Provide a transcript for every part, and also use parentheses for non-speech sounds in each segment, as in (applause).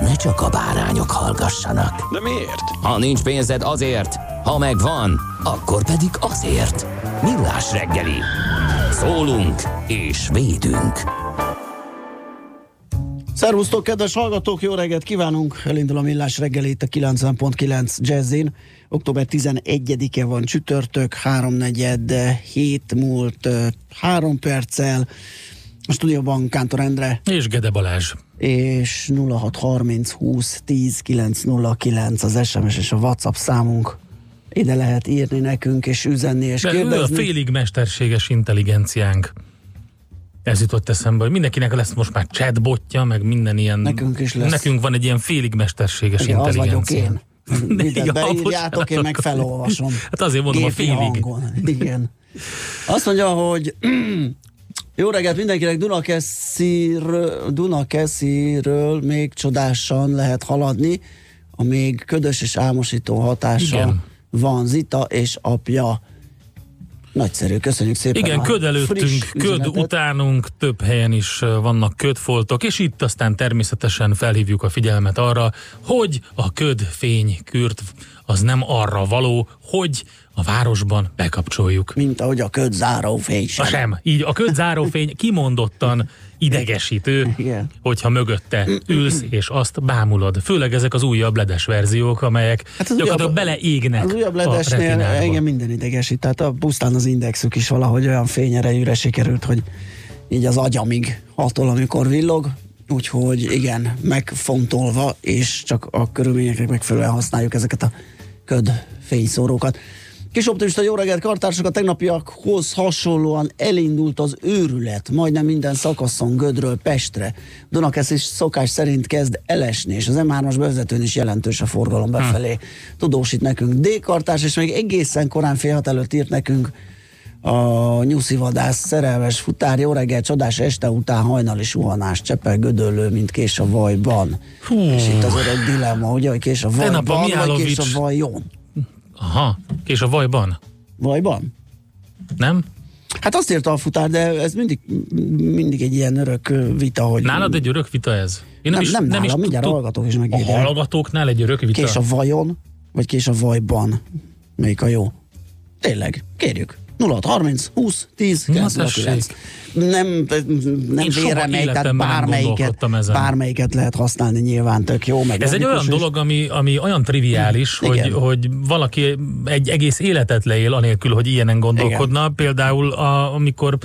ne csak a bárányok hallgassanak. De miért? Ha nincs pénzed azért, ha megvan, akkor pedig azért. Millás reggeli. Szólunk és védünk. Szervusztok, kedves hallgatók, jó reggelt kívánunk! Elindul a Millás reggeli itt a 90.9 Jazzin. Október 11-e van csütörtök, 3.4 hét múlt 3 perccel. A stúdióban Kántor Endre És Gede Balázs. és 0630 20 10 909 az SMS és a WhatsApp számunk. Ide lehet írni nekünk, és üzenni, és De ő a kérdezni. félig mesterséges intelligenciánk. Ez jutott eszembe, hogy mindenkinek lesz most már chatbotja, meg minden ilyen... Nekünk is lesz. Nekünk van egy ilyen félig mesterséges Igen, az vagyok intelligencia. én. (laughs) Mindent beírjátok, én meg felolvasom. Hát azért mondom a Gépi félig. hangon. Igen. Azt mondja, hogy (clears throat) jó reggelt mindenkinek Dunakesziről, Dunakesziről még csodásan lehet haladni, a még ködös és álmosító hatása Igen. van Zita és apja. Nagyszerű, köszönjük szépen. Igen, köd előttünk, köd utánunk, több helyen is vannak ködfoltok, és itt aztán természetesen felhívjuk a figyelmet arra, hogy a köd fénykürt az nem arra való, hogy a városban bekapcsoljuk. Mint ahogy a köd záró fény A sem. Így a ködzárófény kimondottan idegesítő, Igen. hogyha mögötte ülsz és azt bámulod. Főleg ezek az újabb ledes verziók, amelyek Hát az gyakorlatilag újabb- beleégnek Az újabb ledesnél engem minden idegesít. Tehát a, pusztán az indexük is valahogy olyan fényerejűre sikerült, hogy így az agyamig hatol, amikor villog. Úgyhogy igen, megfontolva, és csak a körülményeknek megfelelően használjuk ezeket a köd fényszórókat. Kis optimista jó reggelt, kartársak! A tegnapiakhoz hasonlóan elindult az őrület, majdnem minden szakaszon Gödről Pestre. Dunakesz is szokás szerint kezd elesni, és az M3-as bevezetőn is jelentős a forgalom befelé. Tudósít nekünk D-kartárs, és még egészen korán fél hat előtt írt nekünk a nyuszivadász szerelmes futár, jó reggel, csodás este után hajnali suhanás, csepel gödöllő, mint kés a vajban. Hú. És itt az öreg dilemma, ugye, hogy kés a vajban, vagy kés a vajon? Aha, és a vajban, Vajban? nem? Hát azt írta a futár, de ez mindig, mindig egy ilyen örök vita, hogy... Nálad egy örök vita ez? Én nem, nem, nem nálam, mindjárt tud- hallgatók is A megírják. hallgatóknál egy örök vita? Kés a vajon, vagy kés a vajban? Melyik a jó? Tényleg, kérjük. 0 30 20 10 Na, 909. tessék. Nem, nem Én soha véremegy, tehát bármelyiket, bármelyiket lehet használni nyilván tök jó. Meg Ez egy olyan is. dolog, ami, ami olyan triviális, hogy, Igen. hogy valaki egy egész életet leél, anélkül, hogy ilyenen gondolkodna. Igen. Például, a, amikor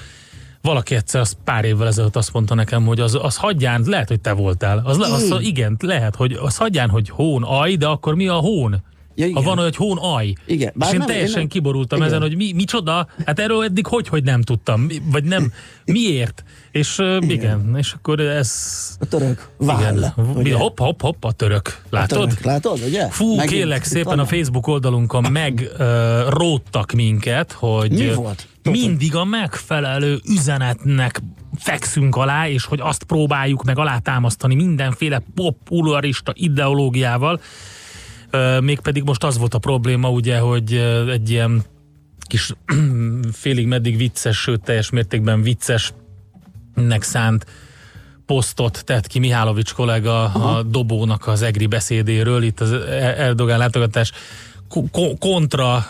valaki egyszer az pár évvel ezelőtt azt mondta nekem, hogy az, az hagyján, lehet, hogy te voltál. Az, le, az, igen, lehet, hogy az hagyján, hogy hón aj, de akkor mi a hón? Ja, ha igen. van olyan, hogy hón aj. Igen. Bár És én nem- teljesen én nem- kiborultam igen. ezen, hogy mi, micsoda, hát erről eddig hogy, hogy nem tudtam, Mi- vagy nem, miért? És igen, igen és akkor ez... A török váll. Igen. Hopp, hopp, hopp, a török. A Látod? török, látod, ugye? Fú, Megint kérlek szépen a. Facebook oldalunkon megróttak minket, hogy Mi volt? mindig a megfelelő üzenetnek fekszünk alá, és hogy azt próbáljuk meg alátámasztani mindenféle popularista ideológiával. Mégpedig most az volt a probléma, ugye, hogy egy ilyen kis (clears throat) félig meddig vicces, sőt teljes mértékben vicces nek szánt posztot tett ki Mihálovics kollega a Dobónak az egri beszédéről, itt az Erdogán látogatás ko- ko- kontra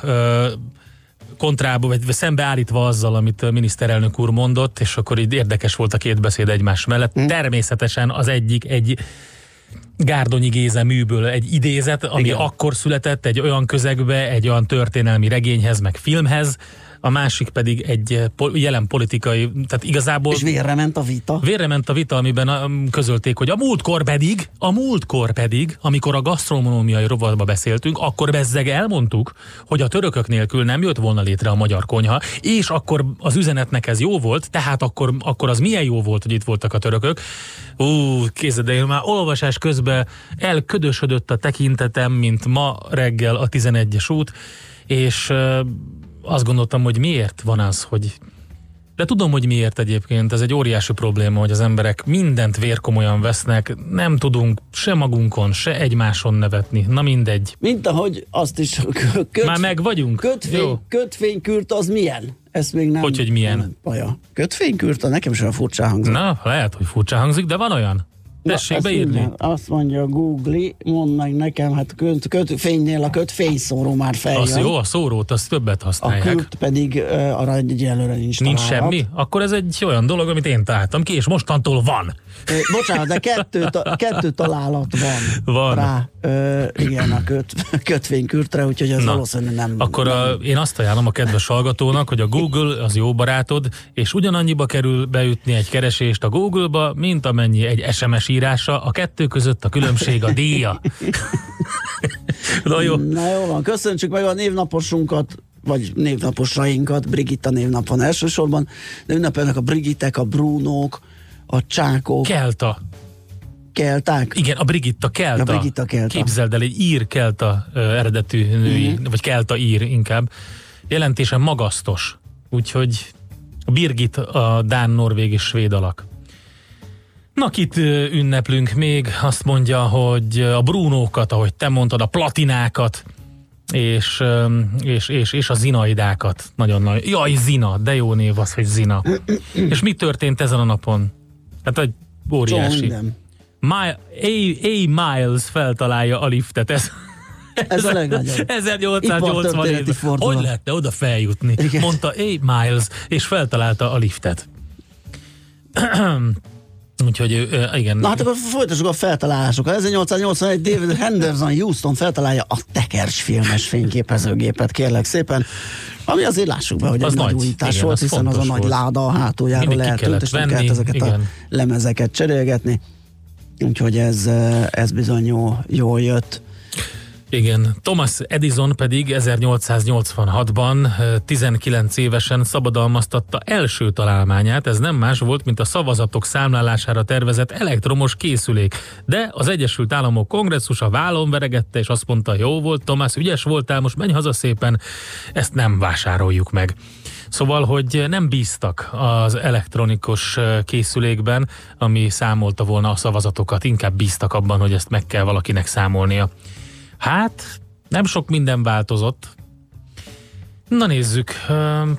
kontrába, vagy vagy szembeállítva azzal, amit a miniszterelnök úr mondott, és akkor így érdekes volt a két beszéd egymás mellett. Hm. Természetesen az egyik egy Gárdonyi Géza műből egy idézet, ami Igen. Akkor született egy olyan közegbe, egy olyan történelmi regényhez, meg filmhez, a másik pedig egy eh, pol- jelen politikai, tehát igazából És vérre ment a vita. Vérre ment a vita, amiben um, közölték, hogy a múltkor pedig, a múltkor pedig, amikor a gasztronómiai rovatba beszéltünk, akkor bezzeg elmondtuk, hogy a törökök nélkül nem jött volna létre a magyar konyha, és akkor az üzenetnek ez jó volt, tehát akkor, akkor az milyen jó volt, hogy itt voltak a törökök. Ú, kézed, de én már olvasás közben elködösödött a tekintetem, mint ma reggel a 11-es út, és uh, azt gondoltam, hogy miért van az, hogy de tudom, hogy miért egyébként. Ez egy óriási probléma, hogy az emberek mindent vérkomolyan vesznek, nem tudunk se magunkon, se egymáson nevetni. Na mindegy. Mint ahogy azt is (laughs) köt, Már meg vagyunk. kötfény, Jó. kötfénykürt az milyen? Ezt még nem. Hogy, hogy milyen? Nem, Baja. Kötfénykürt, nekem olyan furcsa hangzik. Na, lehet, hogy furcsa hangzik, de van olyan. Tessék ezt beírni. minden- Azt mondja a Google, mondd meg nekem, hát köt, kötfénynél a kötfényszóró már feljön. Az jó, a szórót, azt többet A használják. kürt pedig uh, arra egyelőre nincs Nincs találat. semmi? Akkor ez egy olyan dolog, amit én találtam ki, és mostantól van. Ö, Bocsánat, de kettő, ta, kettő találat van, Van. rá. Ö, igen, a köt, kötvénykürtre, úgyhogy ez Na, valószínűleg nem... Akkor nem, a, én azt ajánlom a kedves hallgatónak, hogy a Google az jó barátod, és ugyanannyiba kerül beütni egy keresést a Google-ba, mint amennyi egy SMS írása. A kettő között a különbség a díja. Na jó. Na jó van, köszöntsük meg a névnaposunkat, vagy névnaposainkat, Brigitta névnapon elsősorban, de ünnepelnek a Brigittek, a Brunók, a Csákok, Kelta. Kelták. Igen, a Brigitta Kelta. A Brigitta Kelta. Képzeld el, egy ír Kelta ö, eredetű női, mm. vagy Kelta ír inkább. Jelentése magasztos. Úgyhogy a Birgit a Dán, Norvég és Svéd alak. Na, kit ünneplünk még? Azt mondja, hogy a Brunókat, ahogy te mondtad, a platinákat, és, és, és, és a zinaidákat. Nagyon nagy. Jaj, Zina, de jó név az, hogy Zina. és mi történt ezen a napon? Hát egy óriási. minden. My, A, A. Miles feltalálja a liftet. Ez, Ez a legnagyobb. 1887 Ipartörténeti fordulat. Hogy lehetne oda feljutni? Igen. Mondta A. Miles, és feltalálta a liftet. (clears throat) Úgyhogy igen. Na hát akkor folytassuk a feltalálásokat. 1881 David Henderson Houston feltalálja a tekercs filmes fényképezőgépet, kérlek szépen. Ami azért lássuk be, hogy Az egy nagy nagy. újítás Igen, volt, az hiszen az a nagy láda a hátuljáról kellett és nem kellett ezeket a igen. lemezeket cserélgetni. Úgyhogy ez, ez bizony jó, jól jött. Igen, Thomas Edison pedig 1886-ban ö, 19 évesen szabadalmaztatta első találmányát, ez nem más volt, mint a szavazatok számlálására tervezett elektromos készülék. De az Egyesült Államok kongresszusa vállon veregette, és azt mondta, jó volt, Thomas, ügyes voltál, most menj haza szépen, ezt nem vásároljuk meg. Szóval, hogy nem bíztak az elektronikus készülékben, ami számolta volna a szavazatokat, inkább bíztak abban, hogy ezt meg kell valakinek számolnia. Hát, nem sok minden változott. Na nézzük,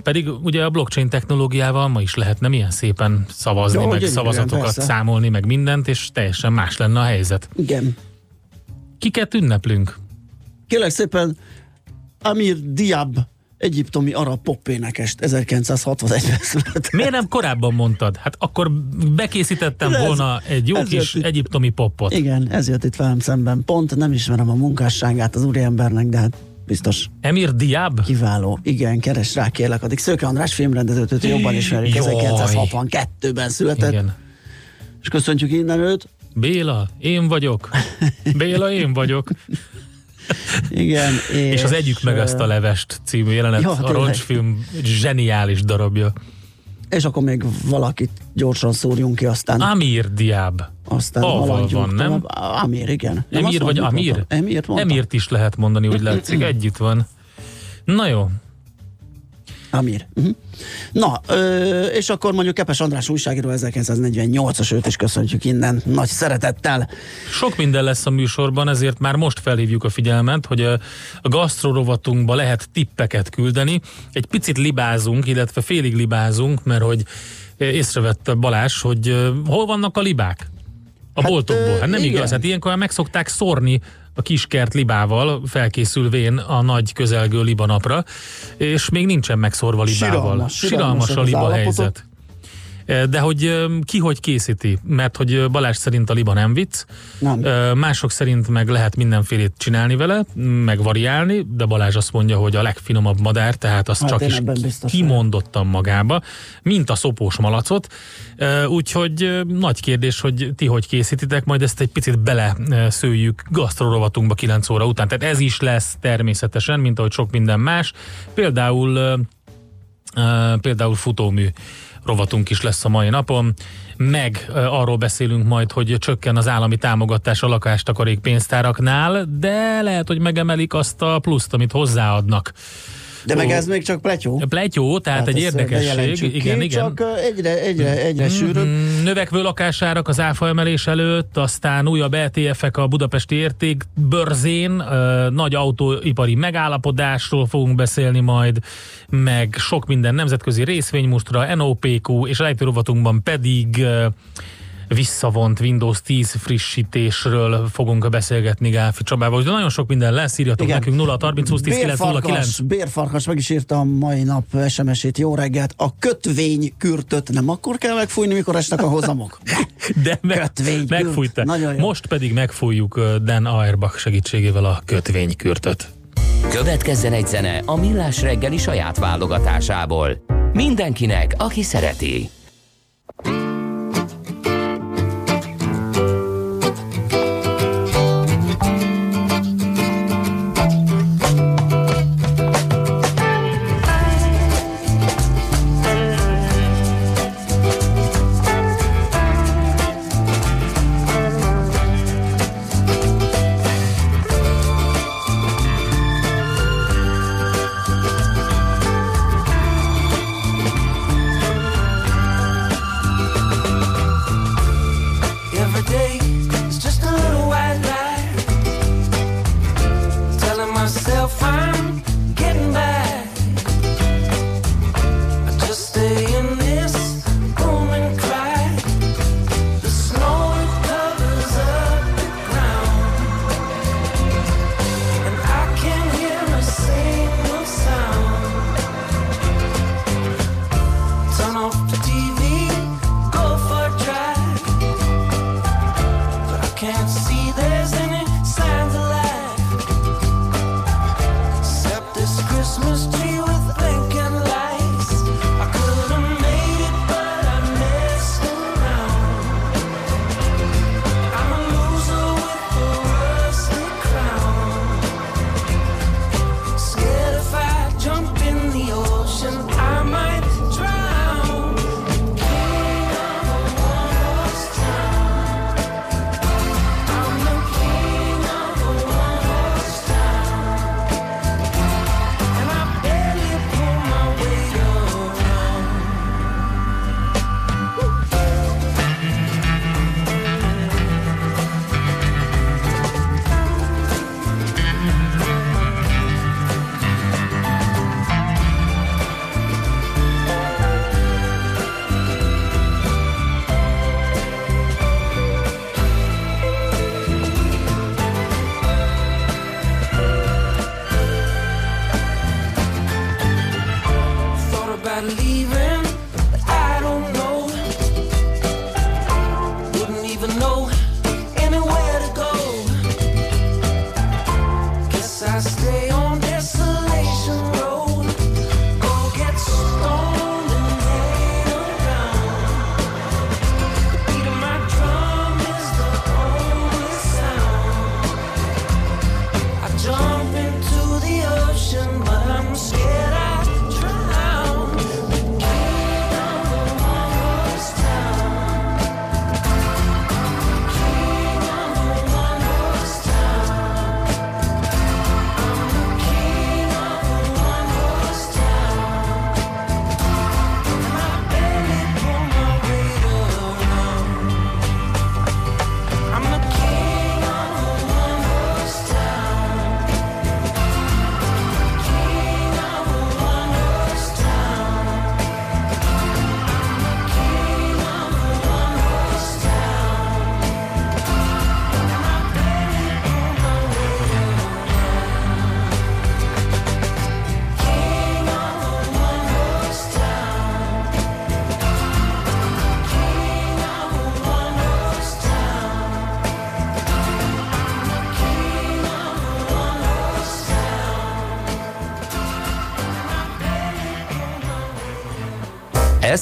pedig ugye a blockchain technológiával ma is lehetne milyen szépen szavazni, Jó, meg szavazatokat persze. számolni, meg mindent, és teljesen más lenne a helyzet. Igen. Kiket ünneplünk? Kérlek szépen, Amir Diab, egyiptomi arab popénekest 1961-ben született. Miért nem korábban mondtad? Hát akkor bekészítettem Ez- volna egy jó kis jött egyiptomi poppot. Igen, ez jött itt velem szemben. Pont nem ismerem a munkásságát az úriembernek, de hát biztos Emir Diab? kiváló. Igen, keres rá kérlek. Addig Szőke András filmrendezőt őt jobban ismerjük. Jaj. 1962-ben született. Igen. És köszöntjük innen őt. Béla, én vagyok. Béla, én vagyok. Igen. És, És az Együk meg ezt a levest című jelenet, Ja, a roncsfilm zseniális darabja. És akkor még valakit gyorsan szúrjunk ki, aztán, Amir Diab. aztán Aval van, nem? tovább. Amir, igen. Nem Emir vagy Amir? mondta? Emirt mondta. Emirt is lehet mondani, úgy látszik, (clears throat) együtt van. Na jó, Amir. Uh-huh. Na, ö, és akkor mondjuk Kepes András újságíró 1948-as őt is köszöntjük innen nagy szeretettel. sok minden lesz a műsorban, ezért már most felhívjuk a figyelmet, hogy a, a gasztrorovatunkba lehet tippeket küldeni. Egy picit libázunk, illetve félig libázunk, mert hogy észrevette Balázs, hogy hol vannak a libák? A Hát, boltokból. Hát nem igen. igaz, hát ilyenkor meg szokták szórni a kiskert libával, felkészülvén a nagy közelgő libanapra, és még nincsen megszórva libával. Siralmas, siralmas Siralmas a liba helyzet. De hogy ki hogy készíti, mert hogy Balázs szerint a liba nem vicc, Nem. Mások szerint meg lehet mindenfélét csinálni vele, meg variálni, de Balázs azt mondja, hogy a legfinomabb madár, tehát az Hát csak is kimondottan magába, mint a szopós malacot. Úgyhogy nagy kérdés, hogy ti hogy készítitek, majd ezt egy picit bele szőjük gasztrorovatunkba 9 óra után. Tehát ez is lesz természetesen, mint ahogy sok minden más. Például például futómű rovatunk is lesz a mai napon, meg arról beszélünk majd, hogy csökken az állami támogatás a lakástakarék pénztáraknál, de lehet, hogy megemelik azt a pluszt, amit hozzáadnak. De meg ez még csak pletyó. Pletyó, tehát egy ezt, ne érdekesség. Igen, ki, igen. Csak ö, egyre, egyre, egyre sűrűbb. Mm, Növekvő lakásárak az áfa emelés előtt, aztán újabb ETF-ek a budapesti értékbörzén, ö, nagy autóipari megállapodásról fogunk beszélni majd, meg sok minden nemzetközi részvénymustra, NOPQ, és a pedig visszavont Windows 10 frissítésről fogunk beszélgetni Gáfi Csabával. De nagyon sok minden lesz, írjatok Igen. nekünk 0 30 20 10 9 0 9. Bérfarkas, bérfarkas meg is írta a mai nap SMS-ét. Jó reggelt. A kötvény kürtöt nem akkor kell megfújni, mikor esnek a hozamok. (laughs) De meg, Kötvény, megfújta. Nagyon jó. Most pedig megfújjuk Dan Auerbach segítségével a kötvénykürtöt. Következzen egy zene a Millás reggeli saját válogatásából. Mindenkinek, aki szereti.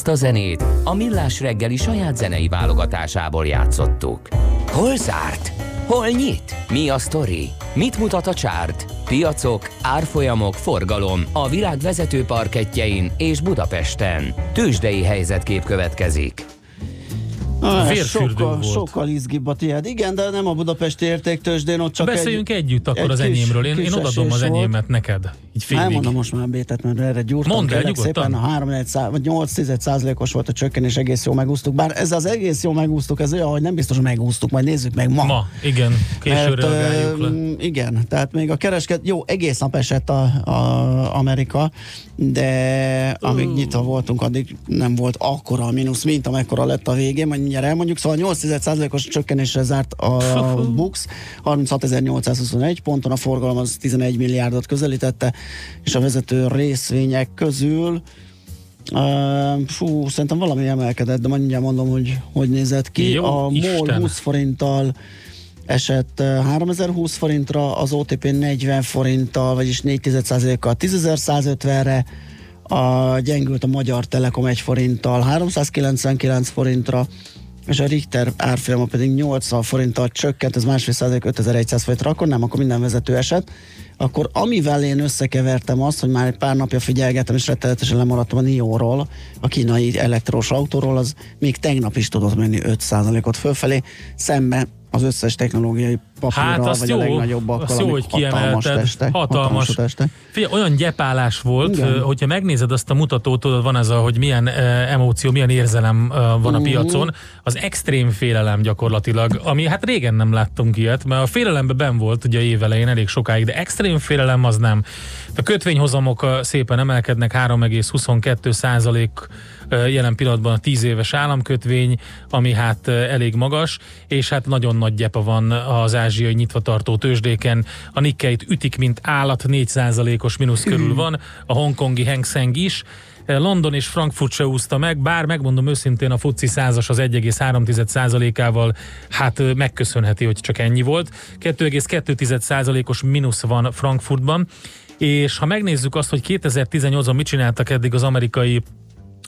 Ezt a zenét a Millás reggeli saját zenei válogatásából játszottuk. Hol zárt? Hol nyit? Mi a sztori? Mit mutat a csárt? Piacok, árfolyamok, forgalom a világ vezető parketjein és Budapesten. Tősdei helyzetkép következik. Ah, Vérfürdő sokkal, volt. sokkal izgibb a tiéd. Igen, de nem a budapesti értéktősdén, ott csak Beszéljünk egy, együtt akkor egy az kis- enyémről. Én, én odadom az volt. enyémet neked. Így félig. Elmondom most már bétet, mert erre gyúrtam. Mondd el, szépen, a 3 vagy 8 százalékos volt a csökkenés, egész jól megúsztuk. Bár ez az egész jól megúsztuk, ez olyan, hogy nem biztos, hogy megúsztuk, majd nézzük meg ma. Ma, igen, későn reagáljuk le. igen, tehát még a keresket, jó, egész nap esett a, a Amerika, de amíg nyitva voltunk, addig nem volt akkora a mínusz, mint amekkora lett a végén, majd mindjárt elmondjuk, szóval 8%-os csökkenésre zárt a Bux, 36.821 ponton, a forgalom az 11 milliárdot közelítette, és a vezető részvények közül Uh, fú, szerintem valami emelkedett, de majd mindjárt mondom, hogy hogy nézett ki. Jó, a MOL Isten. 20 forinttal esett uh, 3020 forintra, az OTP 40 forinttal, vagyis 4,1%-kal 10.150-re, a, gyengült a Magyar Telekom 1 forinttal 399 forintra, és a Richter árfolyama pedig 80 forinttal csökkent, ez másfél százalék 5100 forintra, akkor nem, akkor minden vezető esett. Akkor amivel én összekevertem azt, hogy már egy pár napja figyelgetem, és rettenetesen lemaradtam a NIO-ról, a kínai elektrós autóról, az még tegnap is tudott menni 5 ot fölfelé, szembe az összes technológiai papírral, Hát vagy jó, a legnagyobbakkal, azt jó, hogy hatalmas testek. Hatalmas. testek. Figyelj, olyan gyepálás volt, Igen. Hogyha megnézed azt a mutatót, tudod, van ez a, hogy milyen uh, emóció, milyen érzelem uh, van Mhm. a piacon, az extrém félelem gyakorlatilag, ami hát régen nem láttunk ilyet, mert a félelemben ben volt ugye évelején elég sokáig, de extrém félelem az nem. A kötvényhozamok szépen emelkednek, 3,22 százalék jelen pillanatban a 10 éves államkötvény, ami hát elég magas, és hát nagyon nagy gyepa van az ázsiai nyitvatartó tőzsdéken. A Nikkei-t ütik, mint állat, 4%-os mínusz körül van, a hongkongi Hang Seng is. London és Frankfurt se úszta meg, bár megmondom őszintén a FUCI százas az 1,3%-ával hát megköszönheti, hogy csak ennyi volt. 2,2%-os mínusz van Frankfurtban, és ha megnézzük azt, hogy 2018-ban mit csináltak eddig az amerikai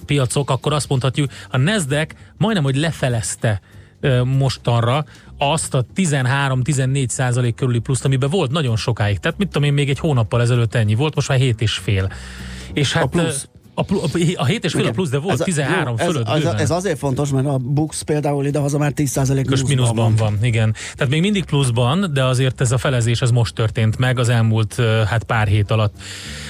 piacok, akkor azt mondhatjuk, a Nasdaq majdnem, hogy lefelezte mostanra azt a 13-14 százalék körüli pluszt, amiben volt nagyon sokáig. Tehát mit tudom én, még egy hónappal ezelőtt ennyi volt, most már 7 és hát, plusz. A, pl- a 7 és fél a plusz, de volt Ez a- 13 jó, fölött ez, bőven. ez azért fontos, mert a Bux például idehaza már 10% Most mínuszban van, igen. Tehát még mindig pluszban, de azért ez a felezés ez most történt meg az elmúlt hát pár hét alatt.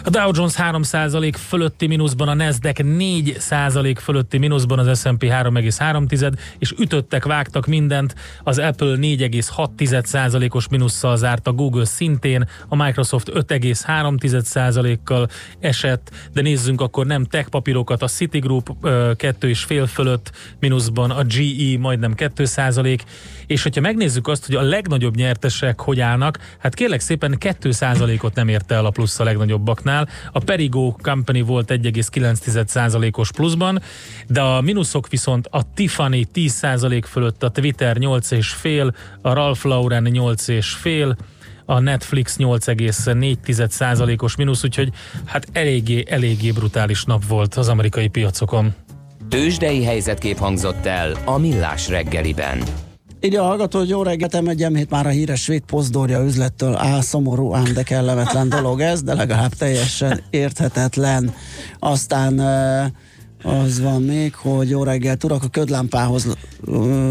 A Dow Jones 3% fölötti mínuszban, a Nasdaq 4% fölötti mínuszban, az S&P 3,3 és ütöttek, vágtak mindent. Az Apple 4,6%-os mínusszal zárt, a Google szintén, a Microsoft 5,3%-kal esett, de nézzünk akkor nem tech papírokat, a Citigroup ö, 2,5 fölött mínuszban, a GE majdnem 2% és hogyha megnézzük azt, hogy a legnagyobb nyertesek hogy állnak, hát kérlek szépen 2 ot nem érte el a plusz a legnagyobbaknál. A Perigo Company volt 1,9 os pluszban, de a mínuszok viszont a Tiffany 10% fölött, a Twitter 8,5, a Ralph Lauren 8,5, a Netflix 8,4 os mínusz, úgyhogy hát eléggé, eléggé brutális nap volt az amerikai piacokon. Tőzsdei helyzetkép hangzott el a Millás reggeliben. Ide a hallgató, hogy jó reggelt, M1 hét már a híres svéd pozdorja üzlettől áll, szomorú, ám de kellemetlen dolog ez, de legalább teljesen érthetetlen. Aztán eh, az van még, hogy jó reggelt, urak, a ködlámpához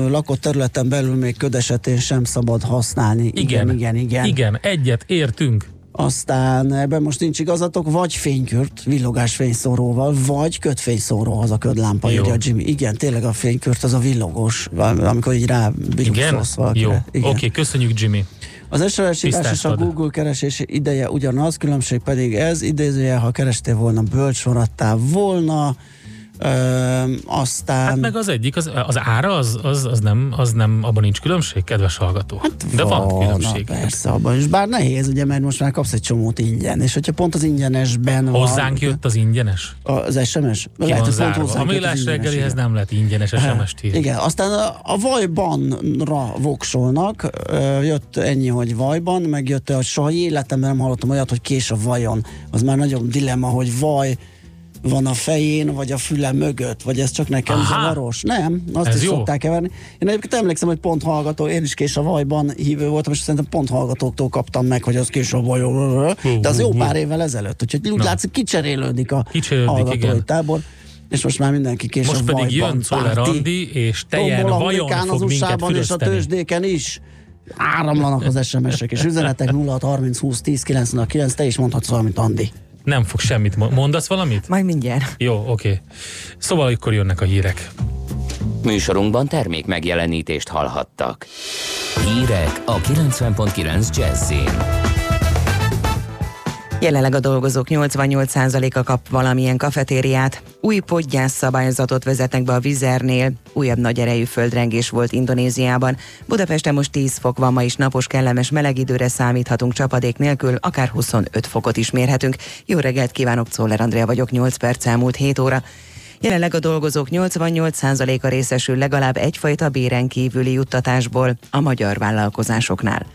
lakott területen belül még köd esetén sem szabad használni. Igen, igen, igen. Igen, egyet értünk. Aztán ebben most nincs igazatok, vagy fénykürt, villogás fényszóróval, vagy kötfényszóró az a ködlámpa, Jó. írja Jimmy. Igen, tényleg a fénykürt az a villogós, amikor így rá Igen? valakire. Jó, oké, Igen. okay, köszönjük Jimmy. Az SRS írás és a. Google keresési ideje ugyanaz, különbség pedig ez, idézője, ha kerestél volna, bölcs maradtál volna, Ö, aztán... Hát meg az egyik, az, az ára, az, az, az, nem, az nem, abban nincs különbség, kedves hallgató. Hát De van különbség. Na, persze, abban is. Bár nehéz, ugye, mert most már kapsz egy csomót ingyen, és hogyha pont az ingyenesben Hozzánk van... jött az ingyenes? Az SMS? Ki van hogy pont zárva. A hozzánk millás reggelihez nem lehet ingyenes SMS-t írni. Igen, aztán a, a Vajbanra voksolnak, jött ennyi, hogy Vajban, meg jött, hogy soha életemben nem hallottam olyat, hogy kés a vajon. Az már nagyon dilemma, hogy vaj, van a fején, vagy a füle mögött, vagy ez csak nekem Aha. zavaros. Nem, azt Ez is jó. szokták keverni. Én egyébként emlékszem, hogy pont hallgató, én is kés a vajban hívő voltam, és szerintem pont hallgatóktól kaptam meg, hogy az kés a vaj, de az jó pár évvel ezelőtt, úgyhogy úgy Na. látszik, kicserélődik a Kicserélődik, hallgatói igen. tábor, és most már mindenki kés Most pedig jön Czoller. Andi, és tejen vajon fog az minket és a tőzsdéken is. Áramlanak az SMS-ek és üzenetek 0 30 20 10 9 te is mondhatsz valamit, Andi. Nem fog semmit mo- Mondasz valamit? Majd mindjárt. Jó, oké. Szóval akkor jönnek a hírek. Műsorunkban termék megjelenítést hallhattak. Hírek a 90.9 Jazzin. Jelenleg a dolgozók 88%-a kap valamilyen kafetériát. Új podgyász szabályzatot vezetnek be a vizernél. Újabb nagy erejű földrengés volt Indonéziában. Budapesten most 10 fok van, ma is napos kellemes meleg időre számíthatunk csapadék nélkül, akár 25 fokot is mérhetünk. Jó reggelt kívánok, Czoller Andrea vagyok, 8 perc elmúlt 7 óra. Jelenleg a dolgozók 88%-a részesül legalább egyfajta béren kívüli juttatásból a magyar vállalkozásoknál.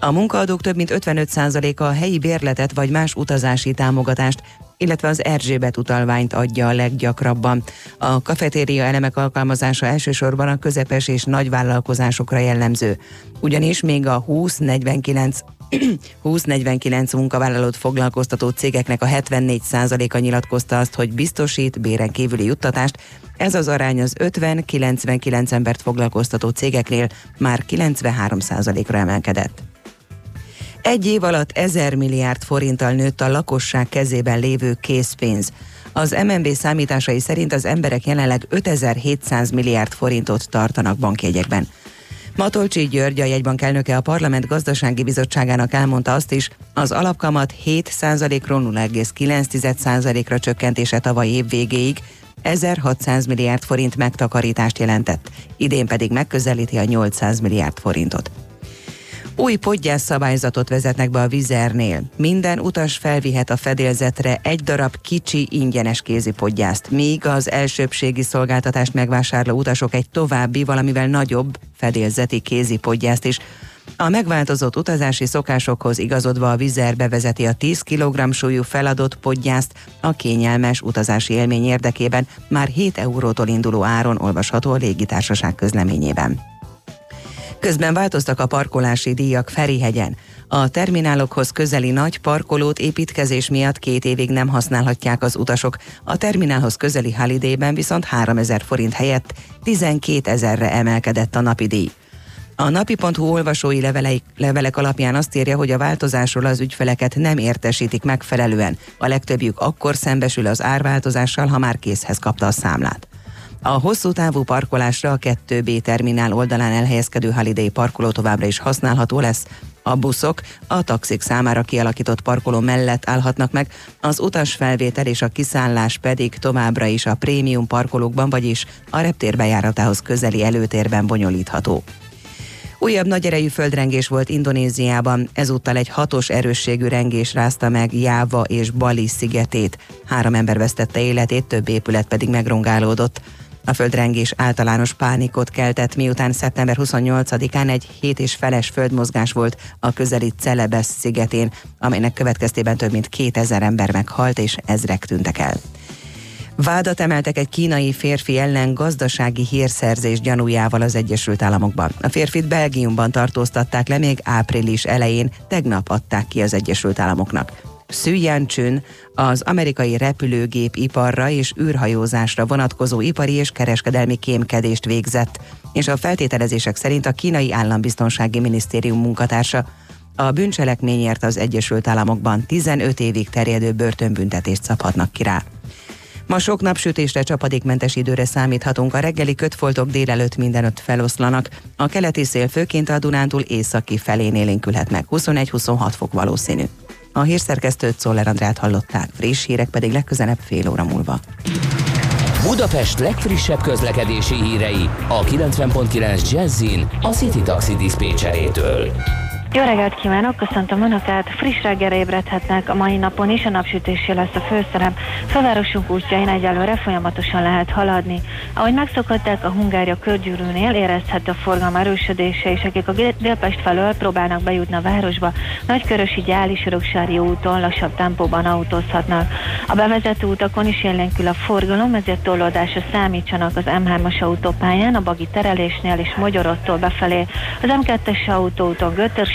A munkaadók több mint 55%-a a helyi bérletet vagy más utazási támogatást, illetve az Erzsébet utalványt adja a leggyakrabban. A kafetéria elemek alkalmazása elsősorban a közepes és nagy vállalkozásokra jellemző. Ugyanis még a 20-49 20-49 (clears throat) munkavállalót foglalkoztató cégeknek a 74%-a nyilatkozta azt, hogy biztosít béren kívüli juttatást. Ez az arány az 50-99 embert foglalkoztató cégeknél már 93%-ra emelkedett. Egy év alatt 1000 milliárd forinttal nőtt a lakosság kezében lévő készpénz. Az MNB számításai szerint az emberek jelenleg 5700 milliárd forintot tartanak bankjegyekben. Matolcsi György, a jegybank elnöke a Parlament Gazdasági Bizottságának elmondta azt is, az alapkamat 7%-ról 0,9%-ra csökkentése tavaly év végéig 1600 milliárd forint megtakarítást jelentett, idén pedig megközelíti a 800 milliárd forintot. Új podgyász szabályzatot vezetnek be a vizernél. Minden utas felvihet a fedélzetre egy darab kicsi ingyenes kézi podgyászt, míg az elsőbségi szolgáltatást megvásárló utasok egy további, valamivel nagyobb fedélzeti kézi podgyászt is. A megváltozott utazási szokásokhoz igazodva a vizer bevezeti a 10 kg súlyú feladott podgyászt a kényelmes utazási élmény érdekében már 7 eurótól induló áron olvasható a légitársaság közleményében. Közben változtak a parkolási díjak Ferihegyen. A terminálokhoz közeli nagy parkolót építkezés miatt két évig nem használhatják az utasok. A terminálhoz közeli Halidében viszont 3000 forint helyett 12 ezerre emelkedett a napi díj. A napi.hu olvasói levelei, levelek alapján azt írja, hogy a változásról az ügyfeleket nem értesítik megfelelően. A legtöbbjük akkor szembesül az árváltozással, ha már készhez kapta a számlát. A hosszú távú parkolásra a 2B terminál oldalán elhelyezkedő Holiday parkoló továbbra is használható lesz. A buszok a taxik számára kialakított parkoló mellett állhatnak meg, az utasfelvétel és a kiszállás pedig továbbra is a prémium parkolókban, vagyis a reptér bejáratához közeli előtérben bonyolítható. Újabb nagy erejű földrengés volt Indonéziában, ezúttal egy hatos erősségű rengés rázta meg Jáva és Bali szigetét. Három ember vesztette életét, több épület pedig megrongálódott. A földrengés általános pánikot keltett, miután szeptember 28-án egy hét és feles földmozgás volt a közeli Celebes szigetén, amelynek következtében több mint 2000 ember meghalt és ezrek tűntek el. Vádat emeltek egy kínai férfi ellen gazdasági hírszerzés gyanújával az Egyesült Államokban. A férfit Belgiumban tartóztatták le még április elején, tegnap adták ki az Egyesült Államoknak. Yanchun az amerikai repülőgép iparra és űrhajózásra vonatkozó ipari és kereskedelmi kémkedést végzett, és a feltételezések szerint a kínai állambiztonsági minisztérium munkatársa. A bűncselekményért az Egyesült Államokban 15 évig terjedő börtönbüntetést szabhatnak ki rá. Ma sok napsütésre, csapadékmentes időre számíthatunk. A reggeli kötfoltok délelőtt mindenütt feloszlanak. A keleti szél főként a Dunántúl északi felén élénkülhet meg. 21-26 fok valószínű. A hírszerkesztőt Szoller Andrát hallották, friss hírek pedig legközelebb fél óra múlva. Budapest legfrissebb közlekedési hírei a 90.9 Jazzin a City Taxi Dispécsejétől. Jó reggelt kívánok, köszöntöm Önöket! Friss reggelre ébredhetnek a mai napon is, a napsütésé lesz a főszerem. Fővárosunk útjain egyelőre folyamatosan lehet haladni. Ahogy megszokhatták a Hungária körgyűrűnél, érezhető a forgalom erősödése, és akik a Dél- Délpest felől próbálnak bejutni a városba, Nagykörösi Gyáli Soroksári úton lassabb tempóban autózhatnak. A bevezető utakon is élénkül a forgalom, ezért torlódásra számítsanak az M3-as autópályán, a Bagi terelésnél és Magyarottól befelé, az M2-es autóúton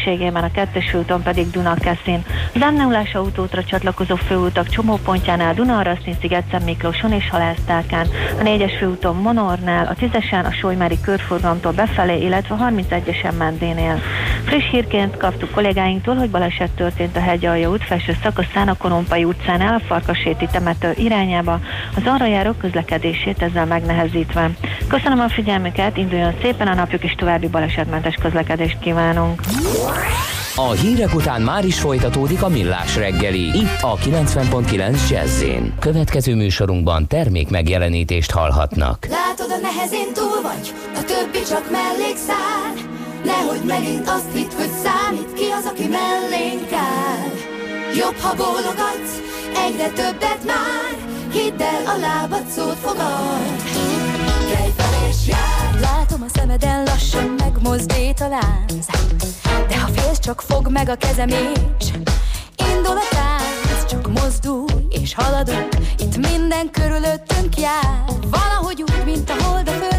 Götörségében, a 2-es főúton pedig Dunakeszin. Az m 0 autótra csatlakozó főútak csomópontjánál Dunaharasztin, Sziget Miklóson és Halásztálkán, a 4-es főúton Monornál, a 10-esen a Solymári körforgalomtól befelé, illetve a 31-esen Mendénél. Friss hírként kaptuk kollégáinktól, hogy baleset történt a Hegyalja út felső szakaszán a Kolompai utcánál a Farkaséti temető irányába, az arra járó közlekedését ezzel megnehezítve. Köszönöm a figyelmüket, induljon szépen a napjuk és további balesetmentes közlekedést kívánunk. A hírek után már is folytatódik a millás reggeli, itt a 90.9 jazz Következő műsorunkban termék megjelenítést hallhatnak. Látod, a nehezén túl vagy, a többi csak mellékszál. Nehogy megint azt hidd, hogy számít ki az, aki mellénk áll. Jobb, ha bólogatsz, egyre többet már, hidd el, a lábad szót fogad. Kelj és jár, szemeden lassan megmozdít a lánc. De ha félsz, csak fog meg a kezem és Indul a tánc, csak mozdulj és haladunk. Itt minden körülöttünk jár. Valahogy úgy, mint a hold a föld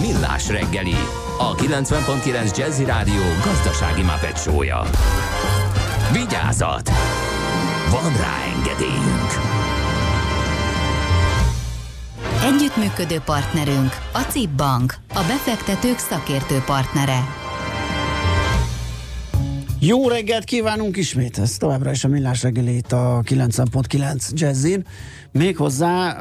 Millás reggeli, a 90.9 Jazzy Rádió gazdasági mapetsója. Vigyázat! Van rá engedélyünk! Együttműködő partnerünk a CIP Bank, a befektetők szakértő partnere. Jó reggelt kívánunk ismét, ez továbbra is a Millás reggeli itt a 90.9 Jazzin. Méghozzá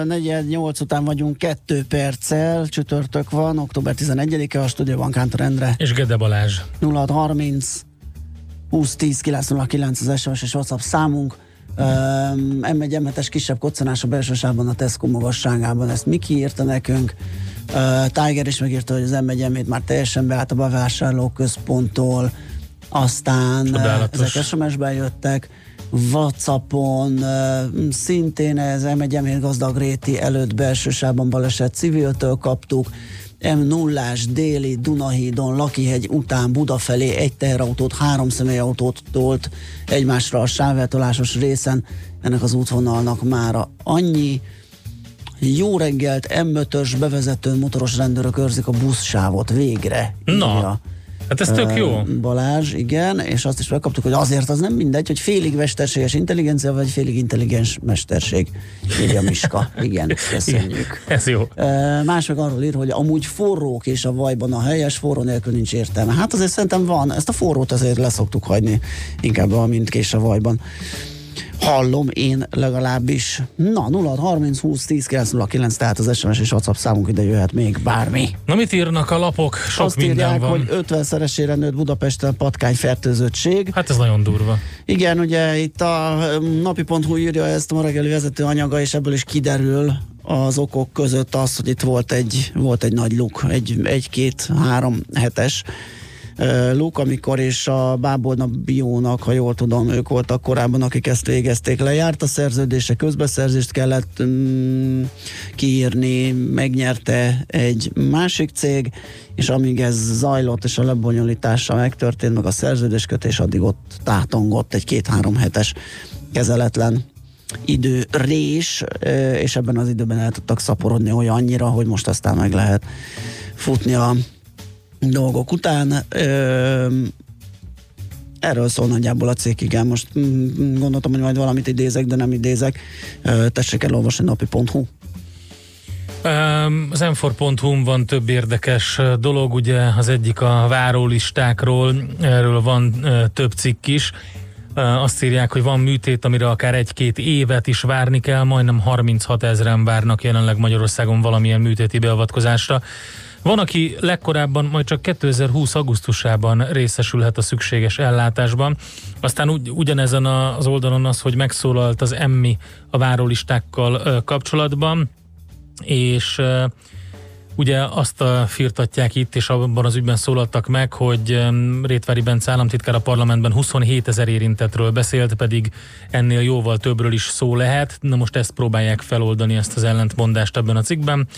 uh, 48 után vagyunk, 2 perccel, csütörtök van, október 11-e, a stúdióban Kántor Endre. És Gede Balázs. 0630 20 10 909 az SMS és WhatsApp számunk. Um, M1 kisebb koccanás a belső sávban a Tesco magasságában. Ezt Miki írta nekünk. Uh, Tiger is megírta, hogy az M1 már teljesen beállt a bevásárlóközponttól. Aztán uh, Csodálatos. ezek SMS-ben jöttek. Whatsappon uh, szintén ez M1 gazdag réti előtt belső sávban baleset civiltől kaptuk. M0-ás déli Dunahídon, Lakihegy után Buda felé egy teherautót, három személyautót tolt egymásra a sáveltolásos részen. Ennek az útvonalnak már annyi. Jó reggelt, M5-ös bevezető motoros rendőrök őrzik a buszsávot végre. Na, írja. Hát ez tök jó. Balázs, igen, és azt is megkaptuk, hogy azért az nem mindegy, hogy félig mesterséges intelligencia, vagy félig intelligens mesterség. Írja Miska. Igen, (laughs) köszönjük. Ez jó. Más meg arról ír, hogy amúgy forrók és a vajban a helyes, forró nélkül nincs értelme. Hát azért szerintem van, ezt a forrót azért leszoktuk hagyni, inkább a mint kés a vajban. Hallom én legalábbis. Na, 0 30 20 10 909, tehát az SMS és WhatsApp számunk ide jöhet még bármi. Na mit írnak a lapok? Sok Azt minden írják, van. hogy 50-szeresére nőtt Budapesten patkány fertőzöttség. Hát ez nagyon durva. Igen, ugye itt a um, napi.hu írja ezt a ma reggeli vezető anyaga, és ebből is kiderül az okok között az, hogy itt volt egy, volt egy nagy luk, egy, egy-két-három hetes luk, amikor és a Bábolna Biónak, ha jól tudom, ők voltak korábban, akik ezt végezték. Lejárt a szerződése, közbeszerzést kellett mm, kiírni, megnyerte egy másik cég, és amíg ez zajlott, és a lebonyolítása megtörtént, meg a szerződéskötés, addig ott tátongott egy két-három hetes kezeletlen idő rés, és ebben az időben el tudtak szaporodni olyan annyira, hogy most aztán meg lehet futni a dolgok után. Ö, Erről szól nagyjából a cikk, igen. Most mm, gondoltam, hogy majd valamit idézek, de nem idézek. Ö, Tessék elolvasni napi.hu. Az m van több érdekes dolog, ugye az egyik a várólistákról, erről van több cikk is. Azt írják, hogy van műtét, amire akár egy-két évet is várni kell, majdnem 36 ezeren várnak jelenleg Magyarországon valamilyen műtéti beavatkozásra. Van, aki legkorábban majd csak 2020. augusztusában részesülhet a szükséges ellátásban. Aztán ugy, ugyanezen az oldalon az, hogy megszólalt az emmi a várólistákkal kapcsolatban, és ugye azt firtatják itt, és abban az ügyben szólaltak meg, hogy Rétvári Bence államtitkár a parlamentben 27 ezer érintetről beszélt, pedig ennél jóval többről is szó lehet. Na most ezt próbálják feloldani, ezt az ellentmondást ebben a cikkben.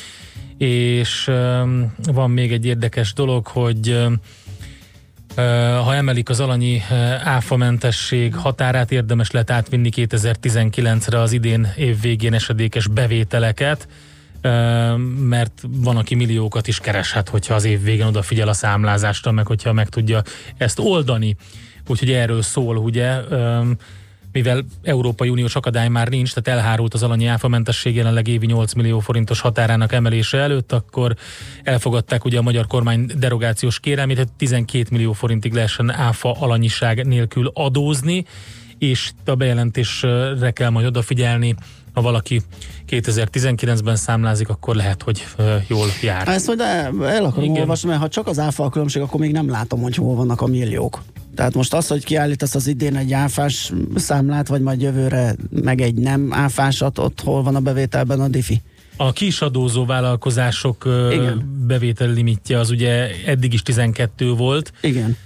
És van még egy érdekes dolog, hogy ha emelik az alanyi áfamentesség határát, érdemes lett átvinni 2019-re az idén év végén esedékes bevételeket, mert van, aki milliókat is kereshet, hogyha az év végén odafigyel a számlázásra, meg hogyha meg tudja ezt oldani. Úgyhogy erről szól, ugye, mivel Európai Uniós akadály már nincs, tehát elhárult az alanyi áfamentesség jelenleg évi 8 millió forintos határának emelése előtt, akkor elfogadták ugye a magyar kormány derogációs kérelmét, hogy 12 millió forintig lehessen áfa alanyiság nélkül adózni, és a bejelentésre kell majd odafigyelni, ha valaki 2019-ben számlázik, akkor lehet, hogy jól jár. Ezt majd el, el akarom Igen. olvasni, mert ha csak az áfa a különbség, akkor még nem látom, hogy hol vannak a milliók. Tehát most az, hogy kiállítasz az idén egy áfás számlát, vagy majd jövőre meg egy nem áfásat, ott hol van a bevételben a diffi? A kisadózó vállalkozások Igen. bevétel limitje az ugye eddig is 12 volt. Igen.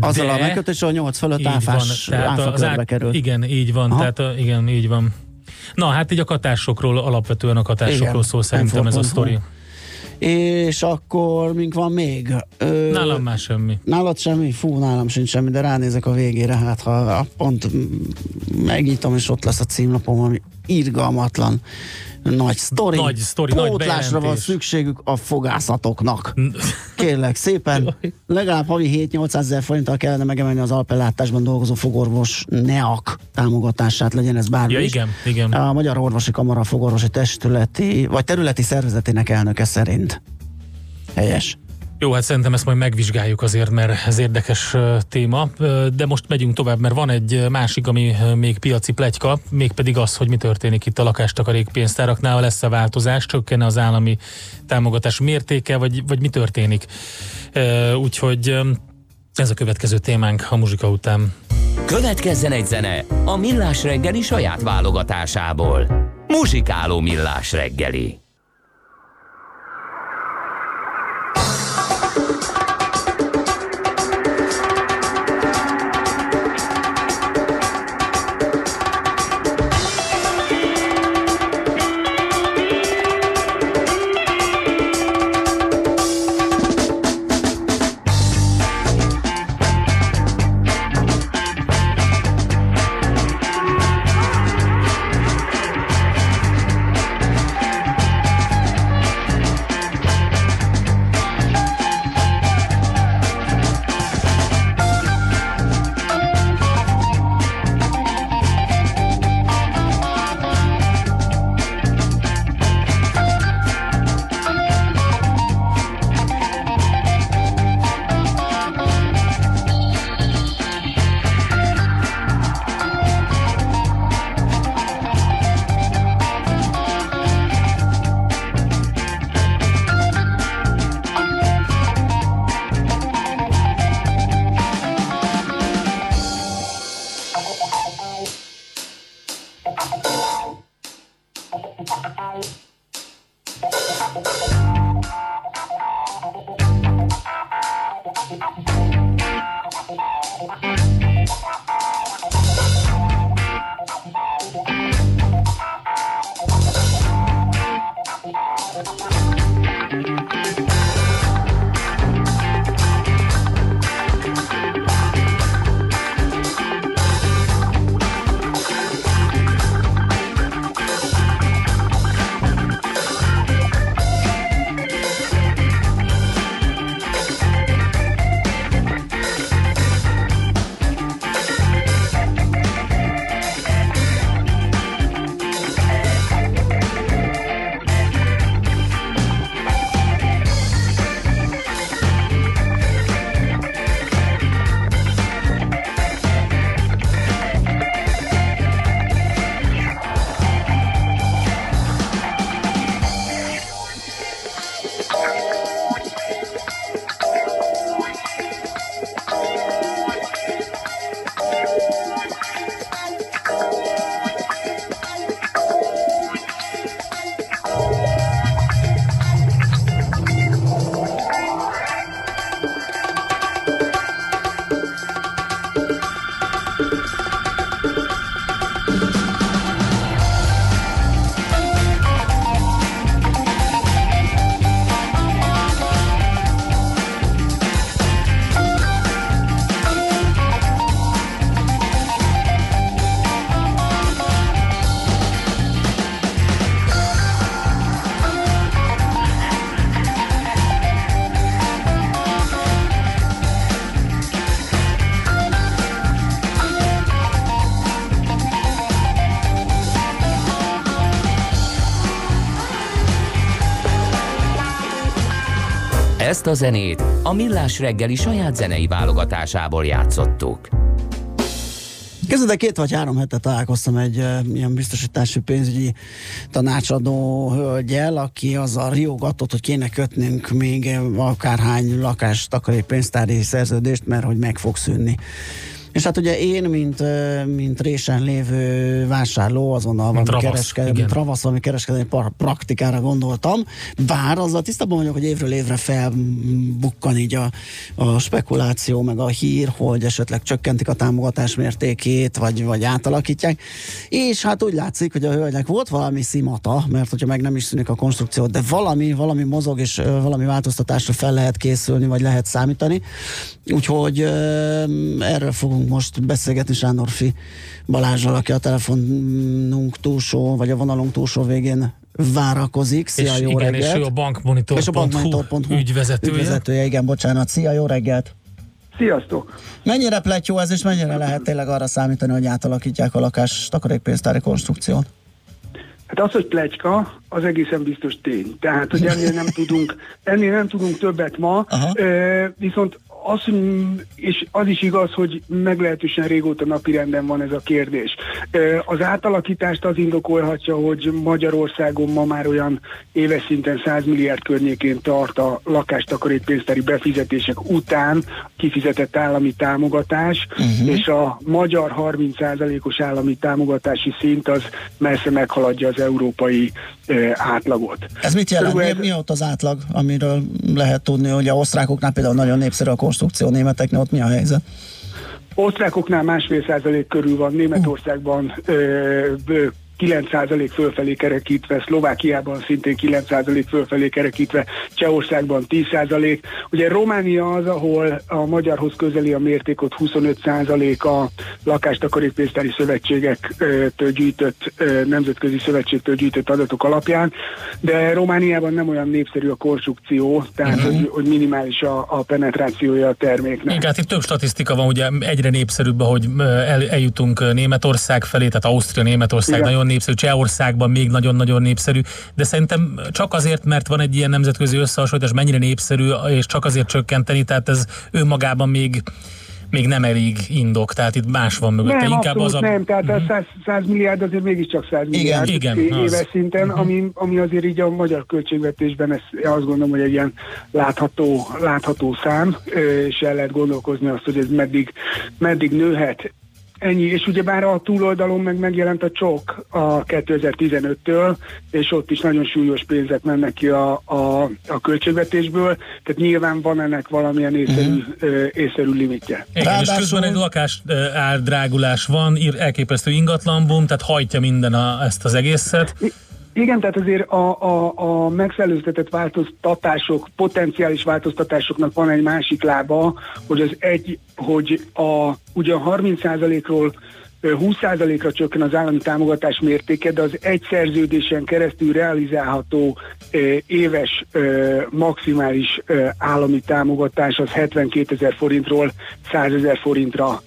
Azzal de- a megkötéssel a 8 fölött áfás, van, áfa az körbe kerül. Igen, így van, Aha. tehát a, igen, így van. Na, hát így a katásokról, alapvetően a katásokról Igen, szól szerintem ez a M4.hu. sztori. És akkor mink van még? Ö, Nálam már semmi. Nálad semmi? Fú, nálam sincs semmi, de ránézek a végére, hát ha pont megnyitom, és ott lesz a címlapom, ami irgalmatlan nagy sztori. Nagy sztori, nagy Pótlásra van bejelentés. szükségük a fogászatoknak. Kérlek szépen, (laughs) legalább havi 7-800 ezer forinttal kellene megemelni az alpellátásban dolgozó fogorvos NEAK támogatását, legyen ez bármi Ja, is. igen, igen. A Magyar Orvosi Kamara fogorvosi testületi, vagy területi szervezetének elnöke szerint. Helyes. Jó, hát szerintem ezt majd megvizsgáljuk azért, mert ez érdekes téma, de most megyünk tovább, mert van egy másik, ami még piaci pletyka, mégpedig az, hogy mi történik itt a lakástakarék pénztáraknál, lesz-e változás, csökkene az állami támogatás mértéke, vagy, vagy mi történik. Úgyhogy ez a következő témánk a muzsika után. Következzen egy zene a Millás reggeli saját válogatásából. Muzsikáló Millás reggeli. Ezt a zenét a Millás reggeli saját zenei válogatásából játszottuk. Kezdve két vagy három hete találkoztam egy uh, ilyen biztosítási pénzügyi tanácsadó hölgyel, aki azzal riogatott, hogy kéne kötnünk még akárhány lakás takarék pénztári szerződést, mert hogy meg fog szűnni. És hát ugye én, mint, mint résen lévő vásárló, azonnal valami ravasz, kereskedelmi, igen. ravasz, valami kereskedelmi praktikára gondoltam, bár azzal tisztában vagyok, hogy évről évre felbukkan így a, a spekuláció, meg a hír, hogy esetleg csökkentik a támogatás mértékét, vagy, vagy átalakítják. És hát úgy látszik, hogy a hölgynek volt valami szimata, mert hogyha meg nem is szűnik a konstrukció, de valami, valami mozog, és valami változtatásra fel lehet készülni, vagy lehet számítani. Úgyhogy erről fogunk próbálunk most beszélgetni Sándorfi Balázsral, aki a telefonunk túlsó, vagy a vonalunk túlsó végén várakozik. Szia, és jó igen, reggelt! és ő a bankmonitor.hu, és a bankmonitor.hu ügyvezetője. ügyvezetője. Igen, bocsánat. Szia, jó reggelt! Sziasztok! Mennyire pletyó ez, és mennyire lehet tényleg arra számítani, hogy átalakítják a lakás takarékpénztári konstrukciót? Hát az, hogy plecska, az egészen biztos tény. Tehát, hogy ennél nem tudunk, ennél nem tudunk többet ma, ö, viszont az, és az is igaz, hogy meglehetősen régóta napirenden van ez a kérdés. Az átalakítást az indokolhatja, hogy Magyarországon ma már olyan éves szinten 100 milliárd környékén tart a lakástakarékpénztári befizetések után kifizetett állami támogatás, uh-huh. és a magyar 30%-os állami támogatási szint az messze meghaladja az európai átlagot. Ez mit jelent? Körülbelül Mi, mi ott az átlag, amiről lehet tudni, hogy a osztrákoknál például nagyon népszerű a konstrukció, németeknél ott mi a helyzet? Osztrákoknál másfél százalék körül van, Németországban ö, ö, 9% fölfelé kerekítve, Szlovákiában szintén 9% fölfelé kerekítve, Csehországban 10%. Ugye Románia az, ahol a magyarhoz közeli a mértékot 25% a lakástakarékpénztári szövetségektől gyűjtött, nemzetközi szövetségtől gyűjtött adatok alapján, de Romániában nem olyan népszerű a konstrukció, tehát Mhm. hogy, hogy minimális a, a penetrációja a terméknek. Igen, hát itt több statisztika van, ugye egyre népszerűbb, ahogy el, eljutunk Németország felé, tehát Ausztria, Németország Igen. nagyon népszerű, Csehországban még nagyon-nagyon népszerű, de szerintem csak azért, mert van egy ilyen nemzetközi összehasonlítás, mennyire népszerű, és csak azért csökkenteni, tehát ez önmagában még még nem elég indok, tehát itt más van mögötte. Nem, Inkább az a... nem, tehát a 100, 100 milliárd azért mégiscsak 100 milliárd igen, é- az. éves szinten, ami, ami azért így a magyar költségvetésben, ez azt gondolom, hogy egy ilyen látható, látható szám, és el lehet gondolkozni azt, hogy ez meddig, meddig nőhet. Ennyi, és ugyebár a túloldalon meg megjelent a csok a 2015-től, és ott is nagyon súlyos pénzek mennek ki a, a, a költségvetésből, tehát nyilván van ennek valamilyen észszerű, uh-huh. észszerű limitje. Igen, és közben egy lakás árdrágulás van, ír- elképesztő ingatlanbum, tehát hajtja minden a, ezt az egészet. Igen, tehát azért a, a, a megfelőztetett változtatások, potenciális változtatásoknak van egy másik lába, hogy az egy, hogy a, ugye a 30%-ról ö, 20%-ra csökken az állami támogatás mértéke, de az egy szerződésen keresztül realizálható éves maximális állami támogatás az 72 ezer forintról 100 ezer forintra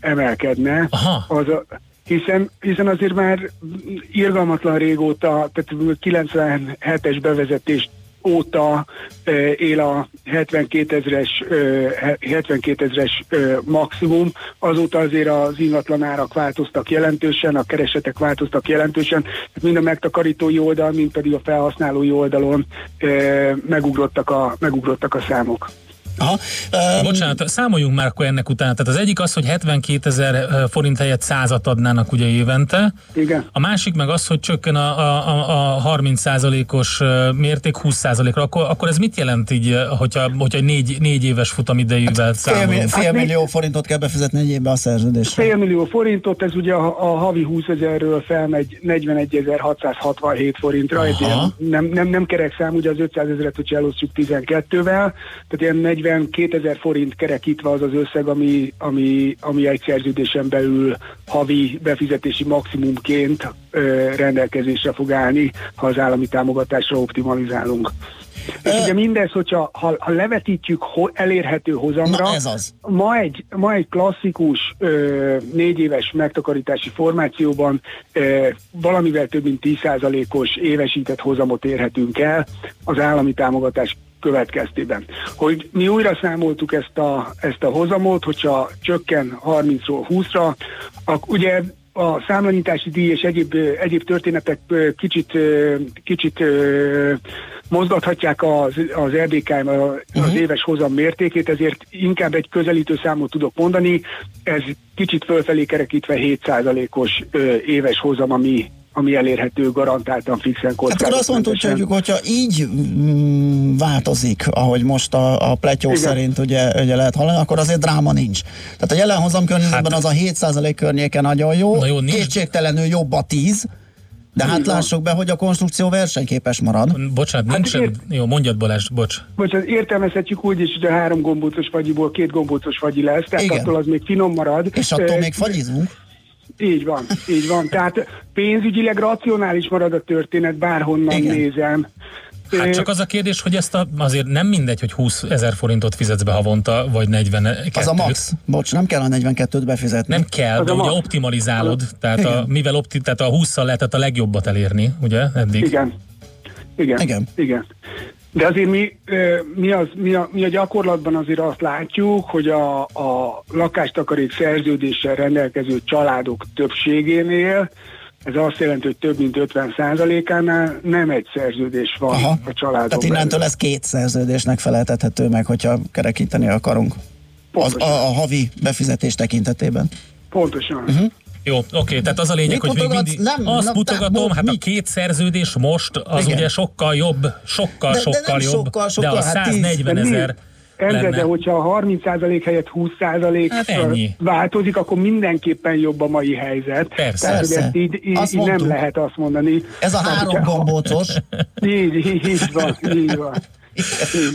emelkedne. Aha. Az a, hiszen, hiszen azért már irgalmatlan régóta, tehát 97-es bevezetés óta e, él a 72 ezres, e, 72 ezres e, maximum, azóta azért az ingatlan árak változtak jelentősen, a keresetek változtak jelentősen, mind a megtakarítói oldal, mind pedig a felhasználói oldalon e, megugrottak, a, megugrottak a számok. Aha. Bocsánat, számoljunk már akkor ennek után. Tehát az egyik az, hogy 72 ezer forint helyett százat adnának ugye évente. Igen. A másik meg az, hogy csökken a, a, a, a 30 százalékos mérték 20 százalékra. Akkor, akkor ez mit jelent így, hogyha, hogyha egy négy, négy éves futamidejűvel Fél, számolunk? mi- fél millió forintot kell befizetni egy évbe a szerződésre. Fél millió forintot, ez ugye a, a havi 20 ezerről felmegy 41.667 forintra, egy ilyen, nem, nem, nem kerek szám, ugye az 500 ezeret, hogyha elosztjuk 12-vel, tehát ilyen 42 ezer forint kerekítve az az összeg, ami, ami, ami egy szerződésen belül havi befizetési maximumként ö, rendelkezésre fog állni, ha az állami támogatásra optimalizálunk. És ugye mindez, hogyha ha, ha levetítjük ho, elérhető hozamra, Na, ez az. Ma egy, ma egy klasszikus ö, négy éves megtakarítási formációban ö, valamivel több mint 10%-os évesített hozamot érhetünk el az állami támogatás következtében. Hogy mi újra számoltuk ezt a, ezt a hozamot, hogyha csökken 30-ról 20-ra, akkor ugye a számlanyítási díj és egyéb, egyéb történetek kicsit, kicsit mozgathatják az, az RDK-m a- az éves hozam mértékét, ezért inkább egy közelítő számot tudok mondani. Ez kicsit fölfelé kerekítve 7%-os ö, éves hozam, ami, ami elérhető garantáltan fixen Hát akkor azt mondtuk, kockázatmentesen. hogy hogyha így mm, változik, ahogy most a, a pletyó Igen. szerint ugye, ugye lehet hallani, akkor azért dráma nincs. Tehát a jelen hozam környezetben az a 7% környéke nagyon jó, Hát- Na jó, nincs. kétségtelenül jobb a 10, De hát van. lássuk be, hogy a konstrukció versenyképes marad. Bocsánat, Hát nincsen... ért- Jó, mondjad Balázs, bocs. Bocsánat, értelmezhetjük úgy is, hogy a három gombócos fagyiból két gombócos fagyi lesz, tehát Igen. attól az még finom marad. És attól még fagyizunk. Így van, így van. Tehát pénzügyileg racionális marad a történet, bárhonnan Igen. nézem. Hát csak az a kérdés, hogy ezt a, azért nem mindegy, hogy 20 ezer forintot fizetsz be havonta, vagy 40 Az a max. Bocs, nem kell a 42-t befizetni. Nem kell, Az de a ugye max. optimalizálod, tehát a, mivel opti, tehát a 20-szal lehetett a legjobbat elérni, ugye, eddig? Igen. Igen. Igen. Igen. De azért mi, mi, az, mi, a, mi a gyakorlatban azért azt látjuk, hogy a, a lakástakarék szerződéssel rendelkező családok többségénél ez azt jelenti, hogy több mint 50% ánál nem egy szerződés van Aha. a családon Tehát innentől belül. ez két szerződésnek feleltethető meg, hogyha kerekíteni akarunk. Az, a, a havi befizetés tekintetében. Pontosan. Uh-huh. Jó, oké, tehát az a lényeg, Mit hogy még mindig Nem, azt nem, mutogatom, hát a mi? két szerződés most az Igen. ugye sokkal jobb, sokkal, De- de sokkal nem jobb, sokkal, sokkal, de a hát tíz- 140 De mi? ezer Endre, lenne. de hogyha a 30% helyett 20% Hát ennyi. változik, akkor mindenképpen jobb a mai helyzet. Persze. Tehát, Persze. ezt így, így, Azt így nem lehet azt mondani. Ez a Tehát, három gombócos. Így, (laughs) így, így van, így van.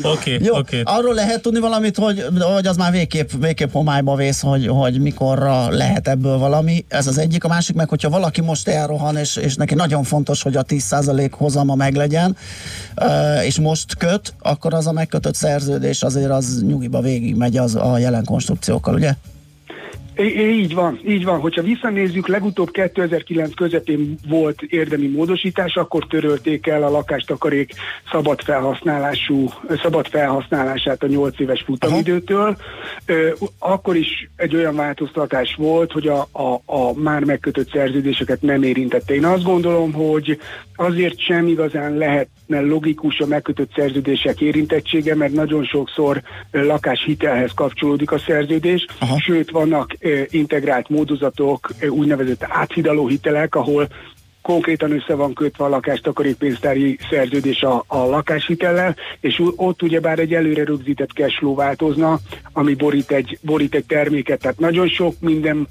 Oké, Jó, oké. arról lehet tudni valamit, hogy, hogy az már végképp, végképp homályba vész, hogy, hogy mikorra lehet ebből valami. Ez az egyik. A másik meg, hogyha valaki most elrohan, és, és neki nagyon fontos, hogy a 10% hozama meglegyen, és most köt, akkor az a megkötött szerződés azért az nyugiba végig megy az a jelen konstrukciókkal, ugye? I- Így van, így van. Hogyha visszanézzük, legutóbb 2009 közepén volt érdemi módosítás, akkor törölték el a lakástakarék szabad felhasználású, szabad felhasználását a 8 éves futamidőtől. Akkor is egy olyan változtatás volt, hogy a, a, a már megkötött szerződéseket nem érintette. Én azt gondolom, hogy azért sem igazán lehetne logikus a megkötött szerződések érintettsége, mert nagyon sokszor lakáshitelhez kapcsolódik a szerződés, Aha. sőt vannak integrált módozatok, úgynevezett áthidaló hitelek, ahol konkrétan össze van kötve a lakástakarékpénztári szerződés a, a lakáshitellel, és ott ugyebár egy előre rögzített cashflow változna, ami borít egy, borít egy terméket, tehát nagyon sok minden,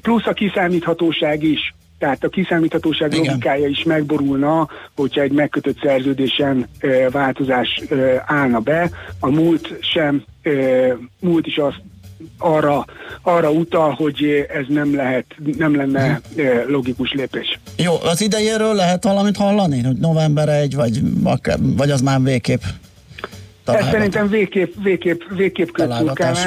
plusz a kiszámíthatóság is, tehát a kiszámíthatóság Igen. logikája is megborulna, hogyha egy megkötött szerződésen ö, változás ö, állna be. A múlt sem, ö, múlt is azt arra, arra utal, hogy ez nem lehet, nem lenne ö, logikus lépés. Jó, az idejéről lehet valamit hallani? Hogy november 1, vagy, vagy az már végképp Ez található? szerintem végképp, végképp, végképp Találgatás.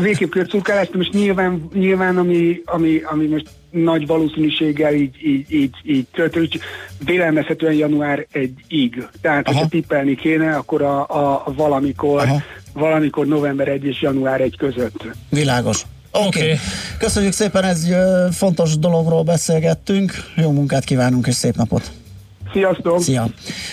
Végképp körcurkálás, de most nyilván, nyilván ami, ami, ami most nagy valószínűséggel így, így, így, így történik, úgy vélelmezhetően január 1-ig. Tehát, Aha. hogyha tippelni kéne, akkor a, a, a valamikor, Aha. valamikor november 1 és január 1 között. Világos. Oké. Oké. Okay. Köszönjük szépen, ez fontos dologról beszélgettünk. Jó munkát kívánunk, és szép napot. Sziasztok! Szia!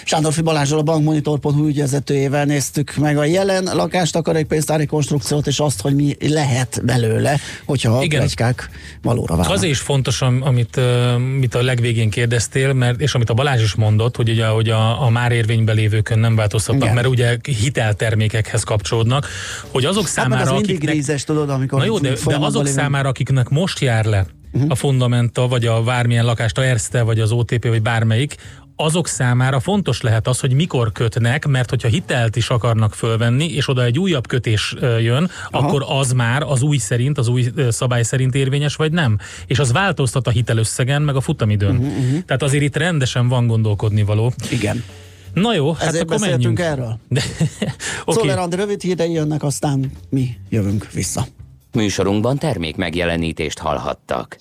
Sándorfi Balázsral a bankmonitor.hu ügyvezetőjével néztük meg a jelen lakástakarékpénztári konstrukciót, és azt, hogy mi lehet belőle, hogyha a Igen. plegykák valóra válnak. Az is fontos, am- amit, amit a legvégén kérdeztél, mert, és amit a Balázs is mondott, hogy ugye hogy a, a már érvényben lévőkön nem változtatnak, Igen. mert ugye hiteltermékekhez kapcsolódnak, hogy azok Hát számára, az mindig akiknek... grízes, tudod, amikor Na jó, de, de azok lévünk. számára, akiknek most jár le uh-huh. a Fundamenta, vagy a bármilyen lakást, a Erste, vagy az OTP, vagy bármelyik, azok számára fontos lehet az, hogy mikor kötnek, mert hogyha hitelt is akarnak fölvenni, és oda egy újabb kötés jön, Aha. akkor az már az új szerint, az új szabály szerint érvényes, vagy nem. És az változtat a hitelösszegen, meg a futamidőn. Uh-huh, uh-huh. Tehát azért itt rendesen van gondolkodni való. Igen. Na jó, hát Ezért akkor beszéltünk menjünk. erről. (laughs) De, Okay. okay. Szóval Andi rövid hírei jönnek, aztán mi jövünk vissza. Műsorunkban termék megjelenítést hallhattak.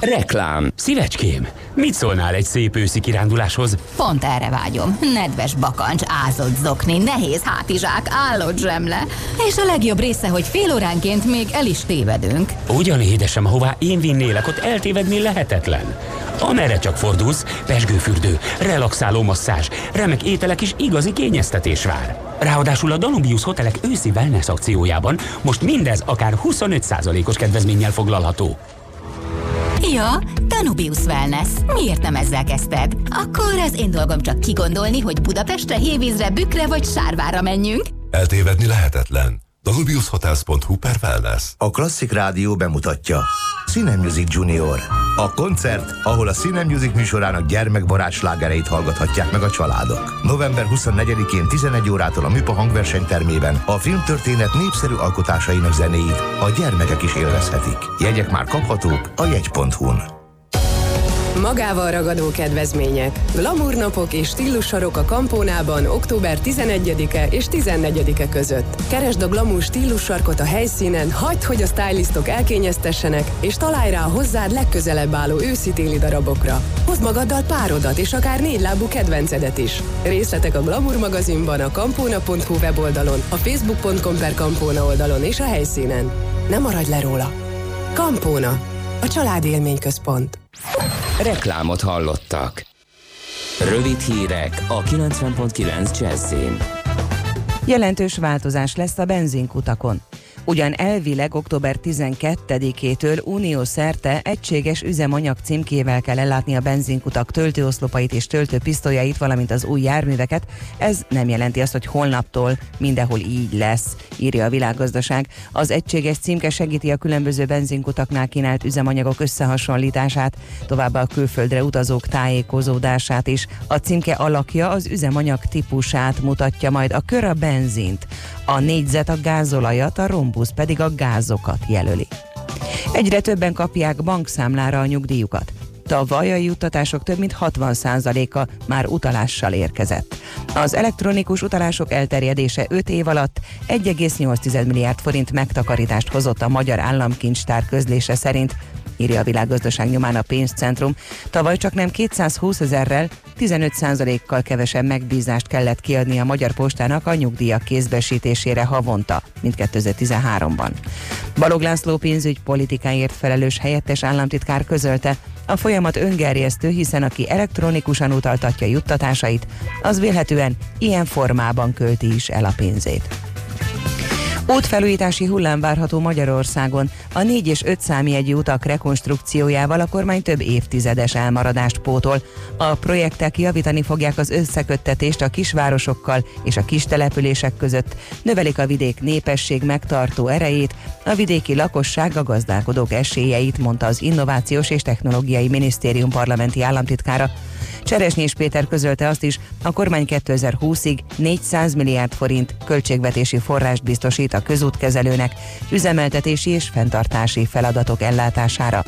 Reklám. Szívecském, mit szólnál egy szép őszi kiránduláshoz? Pont erre vágyom. Nedves bakancs, ázott zokni, nehéz hátizsák, állott zsemle. És a legjobb része, hogy fél óránként még el is tévedünk. Ugyan édesem, ahová én vinnélek, ott eltévedni lehetetlen. Amerre csak fordulsz, pesgőfürdő, relaxáló masszázs, remek ételek és igazi kényeztetés vár. Ráadásul a Danubius Hotelek őszi wellness akciójában most mindez akár 25%-os kedvezménnyel foglalható. Ja, Danubius Wellness. Miért nem ezzel kezdted? Akkor az én dolgom csak kigondolni, hogy Budapestre, Hévízre, Bükre vagy Sárvára menjünk. Eltévedni lehetetlen. www.hotels.hu per wellness. A Klasszik Rádió bemutatja Cine Music Junior. A koncert, ahol a Cine Music műsorának gyermekbarát slágereit hallgathatják meg a családok. November 24-én 11 órától a Műpa hangversenytermében a filmtörténet népszerű alkotásainak zenéit a gyermekek is élvezhetik. Jegyek már kaphatók a jegy.hu-n. Magával ragadó kedvezmények. Glamour napok és stílussarok a Kampónában október 11-e és 14-e között. Keresd a Glamour stílussarkot a helyszínen, hagyd, hogy a stylistok elkényeztessenek, és találj rá a hozzád legközelebb álló őszi-téli darabokra. Hozd magaddal párodat és akár négy lábú kedvencedet is. Részletek a Glamour magazinban, a kampóna.hu weboldalon, a facebook.com per kampóna oldalon és a helyszínen. Ne maradj le róla! Kampóna. A családi élményközpont. Reklámot hallottak. Rövid hírek a 90.9 Jazzin. Jelentős változás lesz a benzinkutakon. Ugyan elvileg október 12-től unió szerte egységes üzemanyag címkével kell ellátni a benzinkutak töltőoszlopait és töltőpisztolyait, valamint az új járműveket. Ez nem jelenti azt, hogy holnaptól mindenhol így lesz, írja a világgazdaság. Az egységes címke segíti a különböző benzinkutaknál kínált üzemanyagok összehasonlítását, továbbá a külföldre utazók tájékozódását is. A címke alakja az üzemanyag típusát mutatja majd a kör a benzint, a négyzet a gázolajat, a rombusz pedig a gázokat jelöli. Egyre többen kapják bankszámlára a nyugdíjukat. Tavaly a juttatások több mint 60%-a már utalással érkezett. Az elektronikus utalások elterjedése 5 év alatt 1,8 milliárd forint megtakarítást hozott a Magyar Államkincstár közlése szerint, írja a világgazdaság nyomán a pénzcentrum. Tavaly csak nem 220 ezerrel, 15%-kal kevesebb megbízást kellett kiadni a Magyar Postának a nyugdíjak kézbesítésére havonta, mint 2013-ban. Balog László pénzügy politikáért felelős helyettes államtitkár közölte, a folyamat öngerjesztő, hiszen aki elektronikusan utaltatja juttatásait, az vélhetően ilyen formában költi is el a pénzét. Útfelújítási hullám várható Magyarországon. A 4 és 5 számjegyű utak rekonstrukciójával a kormány több évtizedes elmaradást pótol. A projektek javítani fogják az összeköttetést a kisvárosokkal és a kis települések között, növelik a vidék népesség megtartó erejét, a vidéki lakosság a gazdálkodók esélyeit, mondta az Innovációs és Technológiai Minisztérium parlamenti államtitkára. Cseresnyés Péter közölte azt is, a kormány 2020-ig 400 milliárd forint költségvetési forrást biztosít a közútkezelőnek üzemeltetési és fenntartási feladatok ellátására.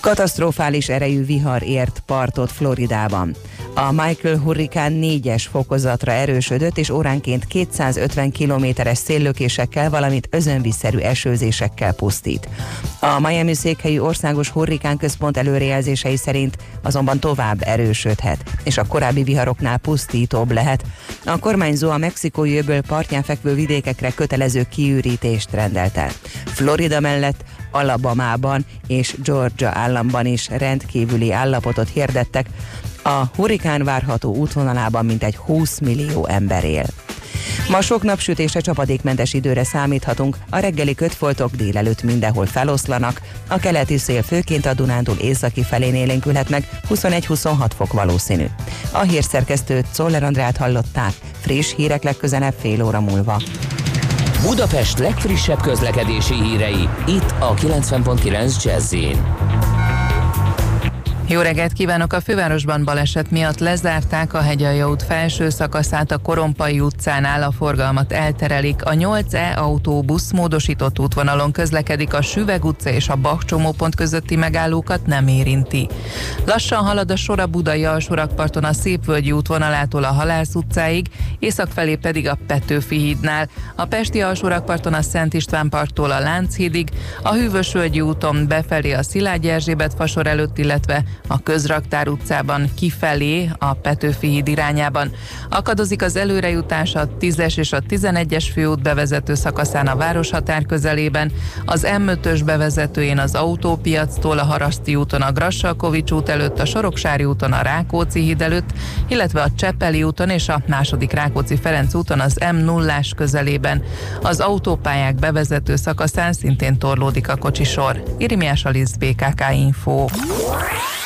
Katasztrofális erejű vihar ért partot Floridában. A Michael hurrikán négyes fokozatra erősödött, és óránként 250 kilométeres széllökésekkel, valamint özönvízszerű esőzésekkel pusztít. A Miami székhelyű országos hurrikán központ előrejelzései szerint azonban tovább erősödhet, és a korábbi viharoknál pusztítóbb lehet. A kormányzó a mexikói öböl partján fekvő vidékekre kötelező kiürítést rendelt el. Florida mellett Alabamában és Georgia államban is rendkívüli állapotot hirdettek. A hurrikán várható útvonalában mintegy 20 millió ember él. Ma sok napsütésre csapadékmentes időre számíthatunk, a reggeli kötfoltok délelőtt mindenhol feloszlanak, a keleti szél főként a Dunántúl északi felén élénkülhet meg, 21-26 fok valószínű. A hírszerkesztőt Czoller Andrát hallották, friss hírek legközelebb fél óra múlva. Budapest legfrissebb közlekedési hírei, itt a 90.9 jazz Jó reggelt kívánok! A fővárosban baleset miatt lezárták a Hegyalja út felső szakaszát a Korompai utcánál a forgalmat elterelik. A 8E autóbusz módosított útvonalon közlekedik, a Süveg utca és a Bach csomópont közötti megállókat nem érinti. Lassan halad a sor a Budai alsórakparton a Szépvölgyi útvonalától a Halász utcáig, észak felé pedig a Petőfi hídnál, a Pesti alsórakparton a Szent István parttól a Lánchídig, a Hűvösvölgyi úton befelé a Szilágyi Erzsébet fasor előtt, illetve a Közraktár utcában kifelé a Petőfi híd irányában. Akadozik az előrejutás a 10-es és a 11-es főút bevezető szakaszán a városhatár közelében, az M5-ös bevezetőjén az autópiactól a Haraszti úton a Grassalkovics út előtt, a Soroksári úton a Rákóczi híd előtt, illetve a Csepeli úton és a második Rákóczi Ferenc úton az M0-ás közelében. Az autópályák bevezető szakaszán szintén torlódik a kocsisor. Irimiás Alisz BKK Info.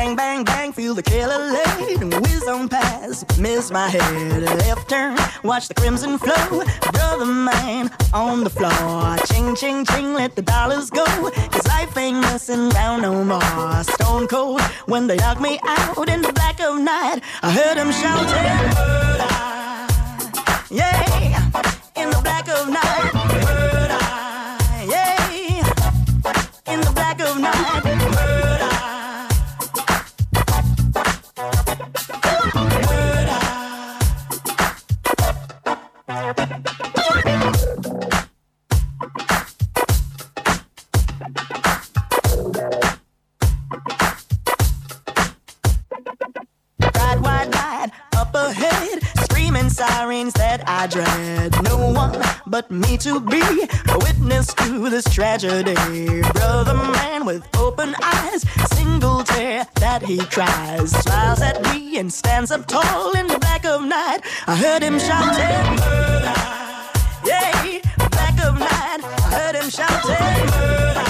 Bang, bang, bang, feel the killer laid and whiz on past. Miss my head, left turn, watch the crimson flow. Brother mine on the floor. Ching, ching, ching, let the dollars go. Cause life ain't messing around no more. Stone cold when they knock me out in the black of night. I heard them shouting. Yeah, in the black of night. Murder. Yeah, in the black of night. But me to be a witness to this tragedy. Brother man with open eyes, single tear that he cries, smiles at me and stands up tall in the black of night. I heard him shouting, murder. Yeah, black of night. I heard him shouting, murder.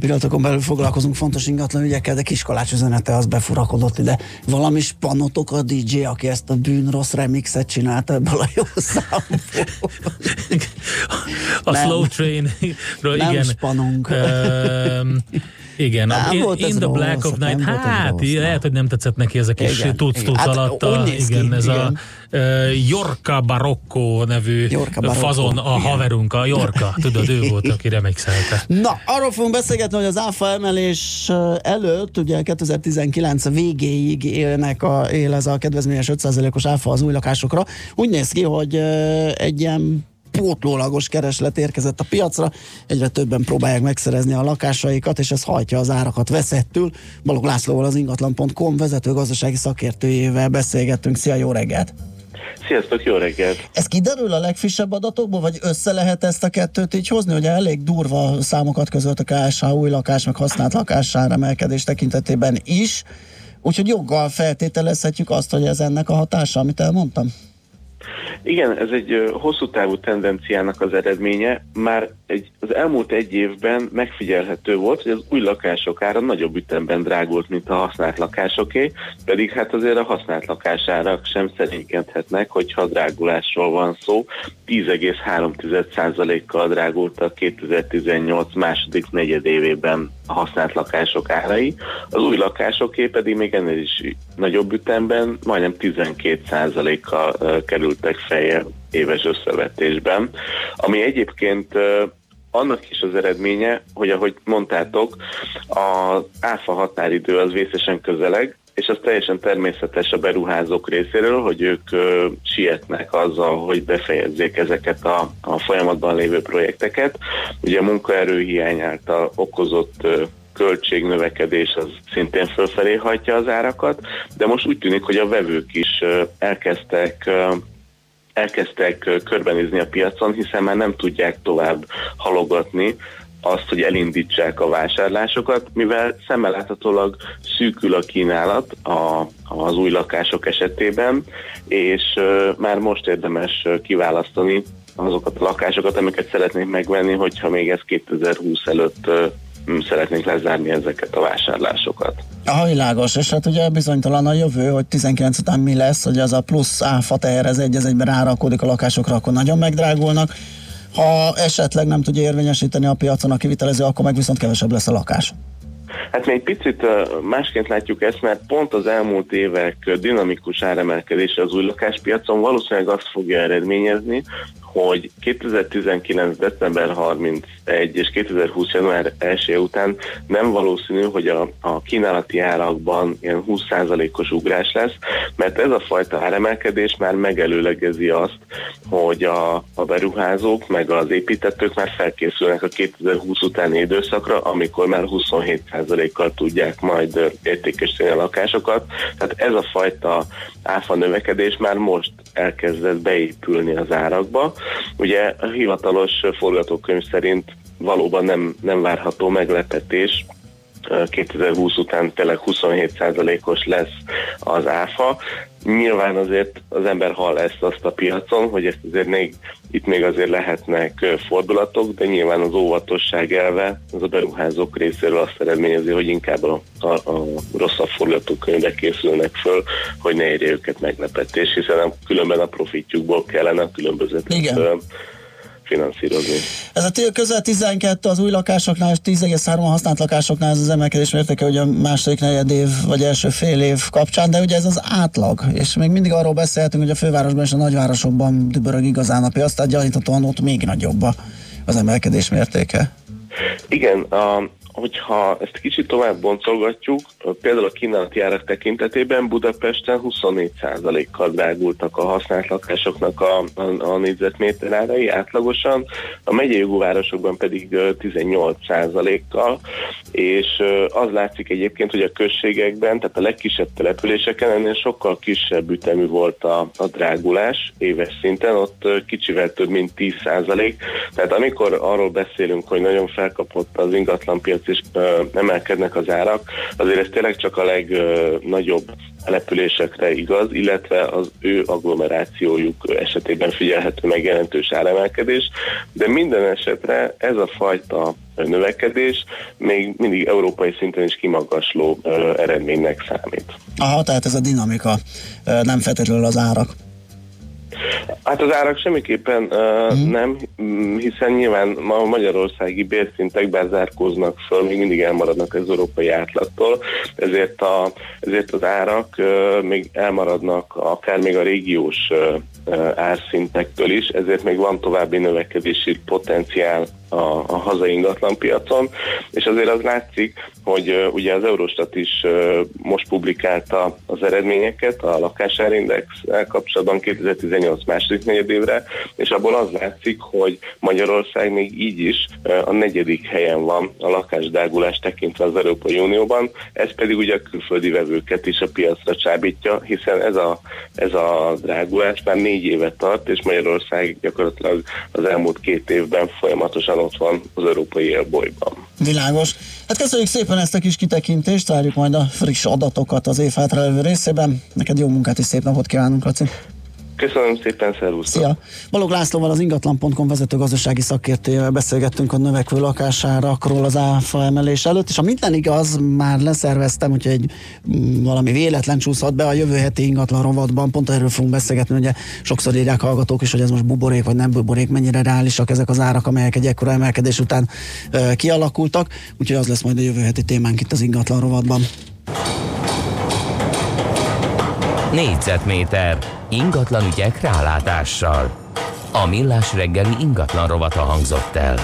Pillanatokon belül foglalkozunk fontos ingatlan ügyekkel, de Kiskolács üzenete az befurakodott ide. Valami spanotok a DJ, aki ezt a bűn rossz remixet csinálta ebből a jó számból. A Nem. Slow Train, Nem igen. spanunk. Igen, Nem, a, in, volt ez in the rossz, Black of nem Night, hát rossz, lehet, hogy nem tetszett neki ez a kis Igen, igen. Hát alatt. Úgy néz ki, igen, ez igen. a uh, Jorka Barocco nevű Jorka Barocco, fazon, a igen. haverunk, a Jorka, (laughs) tudod, ő volt, aki remixelte. Na, arról fogunk beszélgetni, hogy az áfa emelés előtt, ugye 2019 végéig élnek a, él ez a kedvezményes 5%-os áfa az új lakásokra. Úgy néz ki, hogy egy ilyen pótlólagos kereslet érkezett a piacra, egyre többen próbálják megszerezni a lakásaikat, és ez hajtja az árakat veszettül. Balog Lászlóval az ingatlan.com vezető gazdasági szakértőjével beszélgettünk. Szia, jó reggelt! Sziasztok, jó reggelt! Ez kiderül a legfrissebb adatokból, vagy össze lehet ezt a kettőt így hozni? Ugye elég durva számokat közölt a KSH új lakás, meg használt lakásár emelkedés tekintetében is, úgyhogy joggal feltételezhetjük azt, hogy ez ennek a hatása, amit elmondtam. Igen, ez egy hosszú távú tendenciának az eredménye. Már egy, az elmúlt egy évben megfigyelhető volt, hogy az új lakások ára nagyobb ütemben drágult, mint a használt lakásoké, pedig hát azért a használt lakásárak sem szerénykedhetnek, hogyha drágulásról van szó. 10,3%-kal drágultak 2018 második negyedévében a használt lakások árai. Az új lakásoké pedig még ennél is nagyobb ütemben, majdnem 12%-kal ö, kerültek feljel éves összevetésben, ami egyébként annak is az eredménye, hogy ahogy mondtátok, az áfa határidő az vészesen közeleg, és az teljesen természetes a beruházók részéről, hogy ők ö, sietnek azzal, hogy befejezzék ezeket a, a folyamatban lévő projekteket. Ugye a munkaerőhiány által okozott ö, költségnövekedés az szintén fölfelé hajtja az árakat, de most úgy tűnik, hogy a vevők is ö, elkezdtek ö, elkezdtek körbenézni a piacon, hiszen már nem tudják tovább halogatni azt, hogy elindítsák a vásárlásokat, mivel szemmel láthatólag szűkül a kínálat a, az új lakások esetében, és már most érdemes kiválasztani azokat a lakásokat, amiket szeretnénk megvenni, hogyha még ez 2020 előtt szeretnénk lezárni ezeket a vásárlásokat. Aha, világos, és hát ugye bizonytalan a jövő, hogy 19 után mi lesz, hogy az a plusz áfa teher, ez egy az egyben rárakódik a lakásokra, akkor nagyon megdrágulnak. Ha esetleg nem tudja érvényesíteni a piacon a kivitelező, akkor meg viszont kevesebb lesz a lakás. Hát mi egy picit másként látjuk ezt, mert pont az elmúlt évek dinamikus áremelkedése az új lakáspiacon valószínűleg azt fogja eredményezni, hogy 2019. december 31 és 2020. január 1 után nem valószínű, hogy a, a kínálati árakban ilyen 20%-os ugrás lesz, mert ez a fajta áremelkedés már megelőlegezi azt, hogy a, a beruházók meg az építetők már felkészülnek a 2020 utáni időszakra, amikor már 27%-kal tudják majd értékesíteni a lakásokat. Tehát ez a fajta áfa növekedés már most elkezdett beépülni az árakba. Ugye a hivatalos forgatókönyv szerint valóban nem, nem várható meglepetés, 2020 után tényleg 27%-os lesz az áfa. Nyilván azért az ember hall ezt azt a piacon, hogy ezt azért még, itt még azért lehetnek fordulatok, de nyilván az óvatosság elve az a beruházók részéről azt eredményezi, hogy inkább a, a, a rosszabb forgatókönyvek készülnek föl, hogy ne érje őket meglepetés, hiszen különben a profitjukból kellene a ö, finanszírozni. Ez a tél közel 12 az új lakásoknál, és 10,3 a használt lakásoknál ez az emelkedés mértéke, hogy a második negyed év vagy első fél év kapcsán, de ugye ez az átlag, és még mindig arról beszélhetünk, hogy a fővárosban és a nagyvárosokban dübörög igazán a piac, tehát gyaníthatóan ott még nagyobb az emelkedés mértéke. Igen, a, hogyha ezt kicsit tovább boncolgatjuk, például a kínálati árak tekintetében Budapesten 24%-kal drágultak a használt lakásoknak a, a, a négyzetméter árai átlagosan, a megyei városokban pedig ö, 18%-kal, és az látszik egyébként, hogy a községekben, tehát a legkisebb településeken ennél sokkal kisebb ütemű volt a, a drágulás éves szinten, ott kicsivel több mint 10%, tehát amikor arról beszélünk, hogy nagyon felkapott az ingatlanpiac és emelkednek az árak, azért ez tényleg csak a legnagyobb településekre igaz, illetve az ő agglomerációjuk esetében figyelhető meg jelentős áremelkedés, de minden esetre ez a fajta növekedés még mindig európai szinten is kimagasló eredménynek számít. Aha, tehát ez a dinamika, nem feltétlenül az árak. Hát az árak semmiképpen uh, mm. nem, mm, hiszen nyilván ma a magyarországi bérszintek bár zárkóznak föl, még mindig elmaradnak az európai átlagtól, ezért, a, ezért az árak uh, még elmaradnak akár még a régiós uh, árszintektől is, ezért még van további növekedési potenciál a, a hazai ingatlanpiacon, és azért az látszik, hogy ugye az Eurostat is most publikálta az eredményeket a lakásárindex kapcsolatban 2018 második negyedévre, és abból az látszik, hogy Magyarország még így is a negyedik helyen van a lakásdrágulás tekintve az Európai Unióban, ez pedig ugye a külföldi vevőket is a piacra csábítja, hiszen ez a, ez a drágulás már négy éve tart, és Magyarország gyakorlatilag az elmúlt két évben folyamatosan ott van az európai élbolyban. Világos. Hát köszönjük szépen ezt a kis kitekintést, várjuk majd a friss adatokat az év hátralévő részében. Neked jó munkát és szép napot kívánunk, Laci. Köszönöm szépen, szervusz! Szia! Balog Lászlóval az ingatlan.com vezető gazdasági szakértőjével beszélgettünk a növekvő lakásárakról az áfa emelés előtt, és ha minden igaz, már leszerveztem, hogyha egy mm, valami véletlen csúszhat be a jövő heti ingatlan rovatban, pont erről fogunk beszélgetni, ugye sokszor írják hallgatók is, hogy ez most buborék vagy nem buborék, mennyire reálisak ezek az árak, amelyek egy ekkora emelkedés után ö, kialakultak, úgyhogy az lesz majd a jövő heti témánk itt az ingatlan rovatban. Négyzetméter ingatlan ügyek rálátással. A millás reggeli ingatlan rovata hangzott el.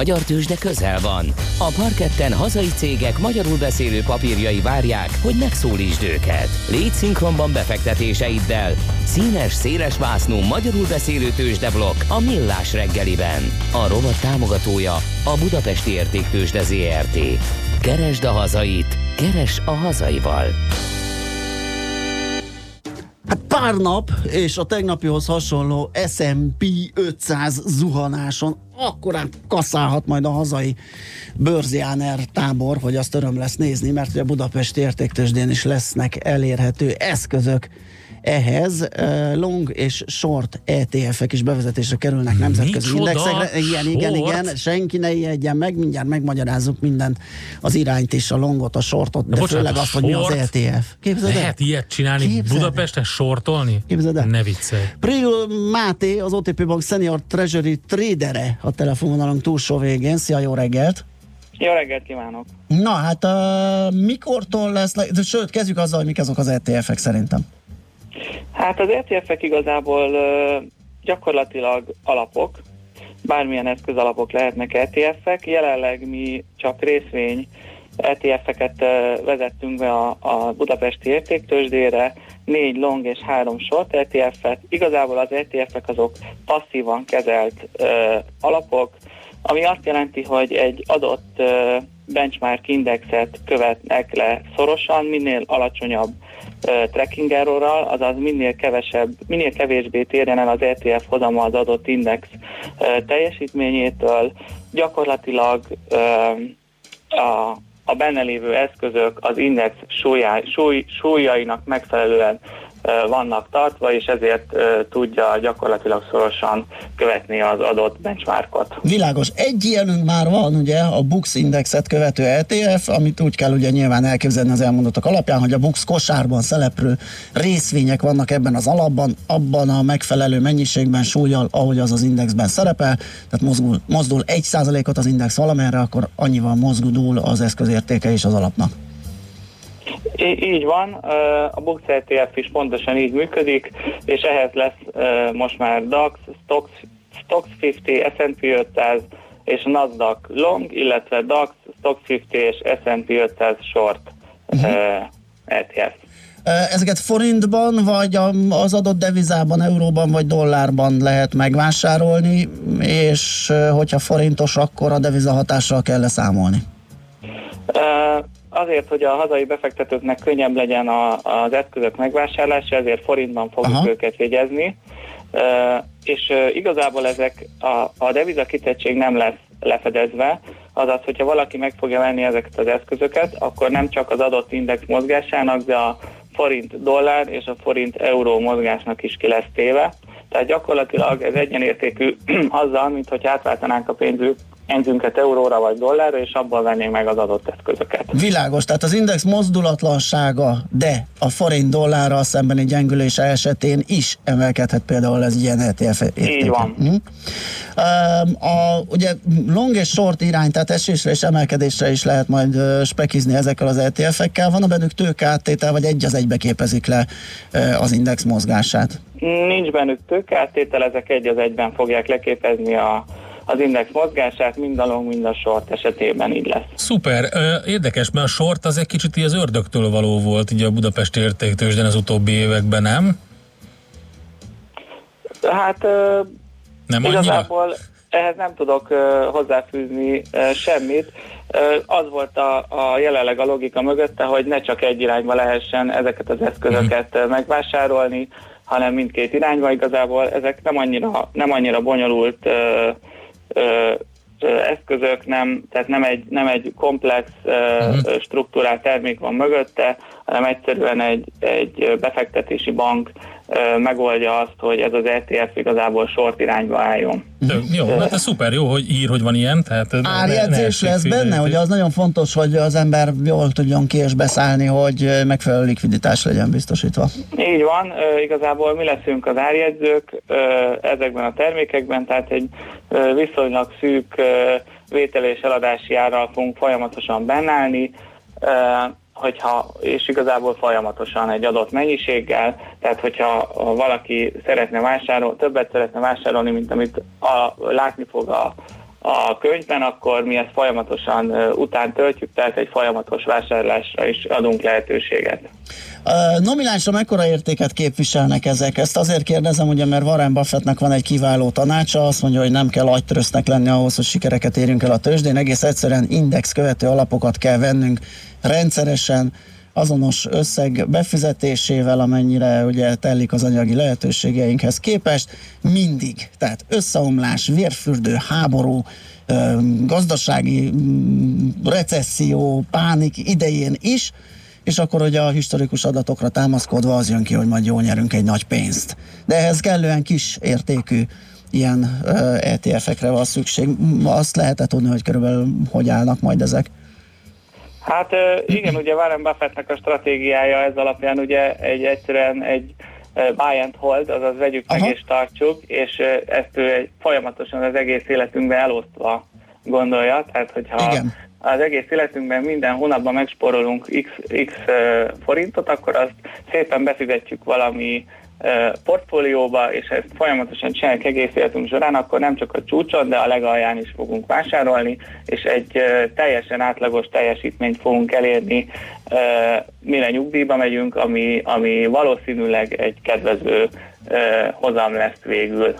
Magyar tőzsde közel van. A parketten hazai cégek magyarul beszélő papírjai várják, hogy megszólítsd őket. Légy szinkronban befektetéseiddel. Színes, széles vásznú magyarul beszélő tőzsdeblokk a Millás reggeliben. A rovat támogatója a Budapesti Értéktőzsde ZRT. Keresd a hazait, keres a hazaival. Hát pár nap, és a tegnapihoz hasonló S&P 500 zuhanáson akkorán kaszálhat majd a hazai bőrziáner tábor, hogy azt öröm lesz nézni, mert ugye a Budapesti értéktősdén is lesznek elérhető eszközök ehhez uh, long és short ETF-ek is bevezetésre kerülnek nemzetközi Micsoda? indexekre. Igen, igen, Short? igen. Senki ne ijedjen meg, mindjárt megmagyarázzuk mindent, az irányt is, a longot, a shortot, de, de bocsánat, főleg a azt, hogy mi az? ETF. Képzeld el? Lehet ilyet csinálni Képzeld el. Budapesten, sortolni? Képzeld el. Ne viccelj. Priul Máté, az OTP Bank Senior Treasury tradere a telefonvonalunk túlsó végén. Szia, jó reggelt! Jó reggelt kívánok! Na hát, uh, mikortól lesz, le, sőt, kezdjük azzal, hogy mik azok az ETF-ek szerintem. Hát az ETF-ek igazából gyakorlatilag alapok, bármilyen eszköz alapok lehetnek ETF-ek. Jelenleg mi csak részvény ETF-eket vezettünk be a, a budapesti értéktősdére, négy long és három short ETF-et. Igazából az ETF-ek azok passzívan kezelt ö, alapok, ami azt jelenti, hogy egy adott ö, benchmark indexet követnek le szorosan, minél alacsonyabb tracking errorral, azaz minél kevesebb, minél kevésbé térjen el az ETF hozama az adott index teljesítményétől. Gyakorlatilag a, a benne lévő eszközök az index súlyá, súly, súlyainak megfelelően vannak tartva, és ezért tudja gyakorlatilag szorosan követni az adott benchmarkot. Világos. Egy ilyenünk már van, ugye, a Bux indexet követő ETF, amit úgy kell ugye nyilván elképzelni az elmondottak alapján, hogy a Bux kosárban szereplő részvények vannak ebben az alapban, abban a megfelelő mennyiségben, súlyjal, ahogy az az indexben szerepel, tehát mozgul, mozdul 1%-ot az index valamerre, akkor annyival mozgul az eszközértéke is az alapnak. Í- így van, a Bux ETF is pontosan így működik, és ehhez lesz most már DAX, Stocks, Stocks 50, S&P 500 és Nasdaq Long, illetve DAX, Stocks 50 és S&P 500 Short uh-huh. ETF. Ö, Ezeket forintban, vagy az adott devizában, euróban, vagy dollárban lehet megvásárolni, és hogyha forintos, akkor a deviza hatással kell leszámolni. Ö, Azért, hogy a hazai befektetőknek könnyebb legyen a, az eszközök megvásárlása, ezért forintban fogjuk Aha. őket jegyezni, Ö, és ö, igazából ezek a, a deviza kitettség nem lesz lefedezve, azaz, hogyha valaki meg fogja venni ezeket az eszközöket, akkor nem csak az adott index mozgásának, de a forint dollár és a forint euró mozgásnak is ki lesz téve. Tehát gyakorlatilag ez egyenértékű (clears throat) azzal, mint hogy átváltanánk a pénzünk, pénzünket euróra vagy dollárra, és abból vennénk meg az adott eszközöket. Világos, tehát az index mozdulatlansága, de a forint dollárral szembeni gyengülése esetén is emelkedhet például ez ilyen ETF értéke. Így van. Um, a, ugye long és short irány, tehát esésre és emelkedésre is lehet majd spekizni ezekkel az ETF-ekkel. Van a bennük tőkeáttétel, vagy egy az egybe képezik le az index mozgását? Nincs bennük tőkeáttétel, ezek egy az egyben fogják leképezni a, az index mozgását, mind a long, mind a short esetében így lesz. Szuper, érdekes, mert a sort az egy kicsit így az ördögtől való volt ugye a Budapesti értéktősden az utóbbi években, nem? Hát Nem annyira? igazából ehhez nem tudok hozzáfűzni semmit. Az volt a, a jelenleg a logika mögötte, hogy ne csak egy irányba lehessen ezeket az eszközöket ö, megvásárolni, hanem mindkét irányba igazából ezek nem annyira, nem annyira bonyolult ö, eszközök, nem, tehát nem egy, nem egy komplex uh-huh. struktúrált termék van mögötte, hanem egyszerűen egy, egy befektetési bank megoldja azt, hogy ez az ETF igazából short irányba álljon. Tök, jó, hát ez szuper, jó, hogy ír, hogy van ilyen. Tehát Árjegyzés lesz benne, félreértés. hogy az nagyon fontos, hogy az ember jól tudjon ki és beszállni, hogy megfelelő likviditás legyen biztosítva. Így van, igazából mi leszünk az árjegyzők ezekben a termékekben, tehát egy viszonylag szűk vétel és eladási árral fogunk folyamatosan bennállni, hogyha, és igazából folyamatosan egy adott mennyiséggel, tehát hogyha ha valaki szeretne vásárolni, többet szeretne vásárolni, mint amit a, látni fog a, a könyvben, akkor mi ezt folyamatosan után töltjük, tehát egy folyamatos vásárlásra is adunk lehetőséget. Ö, Nominálisan mekkora értéket képviselnek ezek? Ezt azért kérdezem, ugye, mert Warren Buffettnek van egy kiváló tanácsa, azt mondja, hogy nem kell agytrösznek lenni ahhoz, hogy sikereket érjünk el a tőzsdén, egész egyszerűen index követő alapokat kell vennünk rendszeresen, azonos összeg befizetésével, amennyire ugye tellik az anyagi lehetőségeinkhez képest, mindig. Tehát összeomlás, vérfürdő, háború, gazdasági mm, recesszió, pánik idején is, és akkor ugye a historikus adatokra támaszkodva az jön ki, hogy majd jól nyerünk egy nagy pénzt. De ehhez kellően kis értékű ilyen ETF-ekre van szükség. Azt lehet tudni, hogy körülbelül hogy állnak majd ezek. Hát igen, ugye Warren Buffettnek a stratégiája ez alapján ugye egy egyszerűen egy buy and hold, azaz vegyük meg és tartsuk, és ezt ő egy folyamatosan az egész életünkben elosztva gondolja, tehát hogyha Igen. az egész életünkben minden hónapban megsporolunk x, x forintot, akkor azt szépen befizetjük valami portfólióba, és ezt folyamatosan csináljuk egész életünk során, akkor nem csak a csúcson, de a legalján is fogunk vásárolni, és egy teljesen átlagos teljesítményt fogunk elérni, mire nyugdíjba megyünk, ami, ami valószínűleg egy kedvező hozam lesz végül.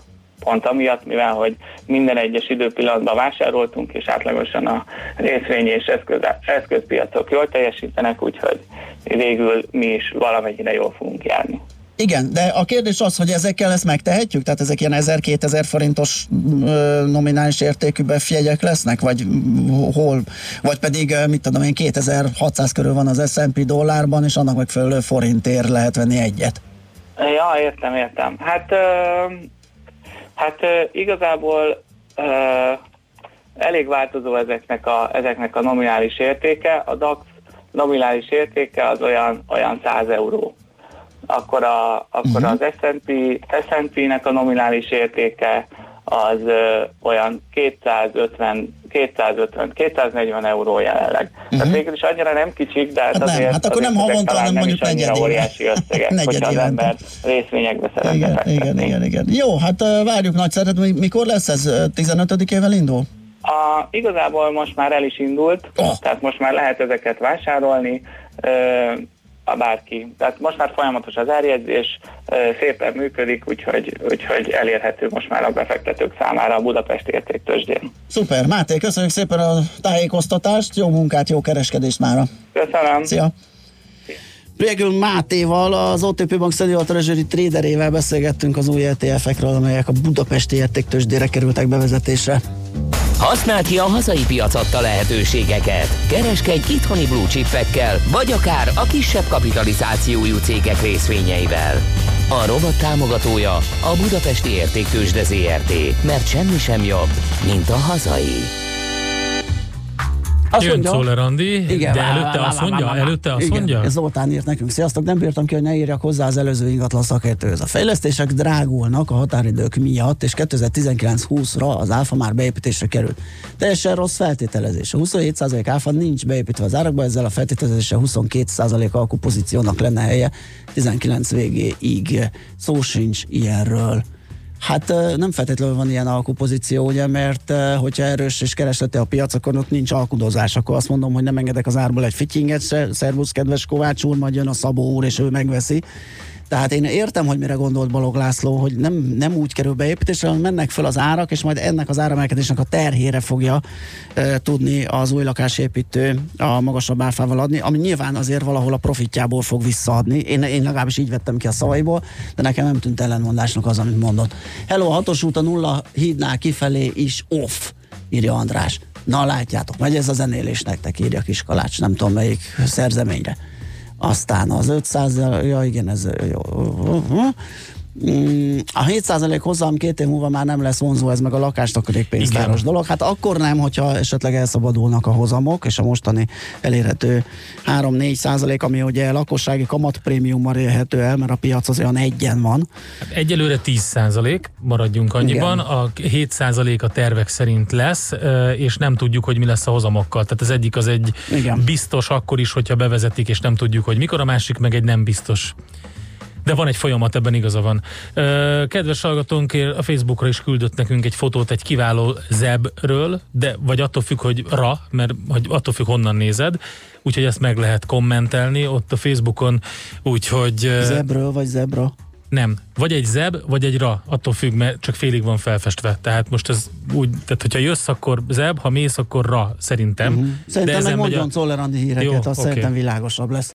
Pont amiatt, mivel hogy minden egyes időpillanatban vásároltunk, és átlagosan a részvény és eszköz, eszközpiacok jól teljesítenek, úgyhogy végül mi is valamennyire jól fogunk járni. Igen, de a kérdés az, hogy ezekkel ezt megtehetjük? Tehát ezek ilyen 1000-2000 forintos ö, nominális értékű befjegyek lesznek? Vagy hol? Vagy pedig, mit tudom én, 2600 körül van az S&P dollárban, és annak megfelelő forintért lehet venni egyet? Ja, értem, értem. Hát, ö, hát ö, igazából ö, elég változó ezeknek a, ezeknek a nominális értéke. A DAX nominális értéke az olyan, olyan 100 euró. Akkor, a, akkor uh-huh. az S&P, S&P-nek a nominális értéke az ö, olyan 250 250, 240 euró jelenleg. Uh-huh. Tehát végül is annyira nem kicsik, de hát, Hát nem, azért, hát akkor nem azért ezek havonta, talán hanem nem is mondjuk annyira óriási összegek, (laughs) hogyha az ember részvényekbe szeretne Igen, fektetni. igen, igen, igen. Jó, hát várjuk nagy szeretet. Mikor lesz ez? Ö, 15-ével indul? A, igazából most már el is indult, oh. tehát most már lehet ezeket vásárolni, ö, bárki. Tehát most már folyamatos az árjegyzés, szépen működik, úgyhogy, úgyhogy elérhető most már a befektetők számára a Budapesti értéktősdén. Szuper. Máté, köszönjük szépen a tájékoztatást, jó munkát, jó kereskedést mára. Köszönöm. Szia. Régül Mátéval, az OTP Bank Senior Treasury traderével beszélgettünk az új ETF-ekről, amelyek a budapesti értéktősdére kerültek bevezetésre. Használd ki a hazai piac adta lehetőségeket. Kereskedj itthoni blue vagy akár a kisebb kapitalizációjú cégek részvényeivel. A rovat támogatója a Budapesti Értéktősde ZRT, mert semmi sem jobb, mint a hazai. Azt Jön mondja- Czoller Andi, Igen, de előtte vá- azt mondja, vá- előtte azt Igen, mondja? ez Zoltán írt nekünk. Sziasztok, nem bírtam ki, hogy ne írjak hozzá az előző ingatlan szakértőhöz. A fejlesztések drágulnak a határidők miatt, és 2019-20-ra az áfa már beépítésre került. Teljesen rossz feltételezés. A 27% áfa nincs beépítve az árakba, ezzel a feltételezéssel 22% alkupozíciónak lenne helye 19 végéig. Szó sincs ilyenről. Hát nem feltétlenül van ilyen alkupozíció, ugye, mert hogyha erős és keresleti a piac, akkor ott nincs alkudozás. Akkor azt mondom, hogy nem engedek az árból egy fittinget, szervusz, kedves Kovács úr, majd jön a Szabó úr, és ő megveszi. Tehát én értem, hogy mire gondolt Balog László, hogy nem, nem úgy kerül beépítésre, hanem mennek föl az árak, és majd ennek az áremelkedésnek a terhére fogja e, tudni az új lakásépítő a magasabb áfával adni, ami nyilván azért valahol a profitjából fog visszaadni. Én, én legalábbis így vettem ki a szavaiból, de nekem nem tűnt ellenmondásnak az, amit mondott. Hello, hatos út a nulla hídnál kifelé is off, írja András. Na látjátok, megy ez a zenélés nektek, írja Kiskalács, nem tudom melyik szerzeményre. Aztán az 500, ja igen, ez jó. Mm, A 7% hozzám két év múlva már nem lesz vonzó, ez meg a lakástakarék pénztáros dolog. Hát akkor nem, hogyha esetleg elszabadulnak a hozamok, és a mostani elérhető 3-4 százalék, ami ugye lakossági kamatprémiummal érhető el, mert a piac az olyan egyen van. Hát egyelőre 10 százalék, maradjunk annyiban, Igen. a 7 százalék a tervek szerint lesz, és nem tudjuk, hogy mi lesz a hozamokkal. Tehát az egyik az egy Igen. biztos akkor is, hogyha bevezetik, és nem tudjuk, hogy mikor, a másik meg egy nem biztos. De van egy folyamat, ebben igaza van. Kedves hallgatónk a Facebookra is küldött nekünk egy fotót egy kiváló zebről, de vagy attól függ, hogy ra, mert hogy attól függ, honnan nézed, úgyhogy ezt meg lehet kommentelni ott a Facebookon, úgyhogy... Zebről vagy zebra? nem. Vagy egy zeb, vagy egy ra, attól függ, mert csak félig van felfestve. Tehát most ez úgy, tehát hogyha jössz, akkor zeb, ha mész, akkor ra, szerintem. Uh-huh. Szerintem meg ezen megy mondjon a... Czoller híreket, Jó, az oké. szerintem világosabb lesz.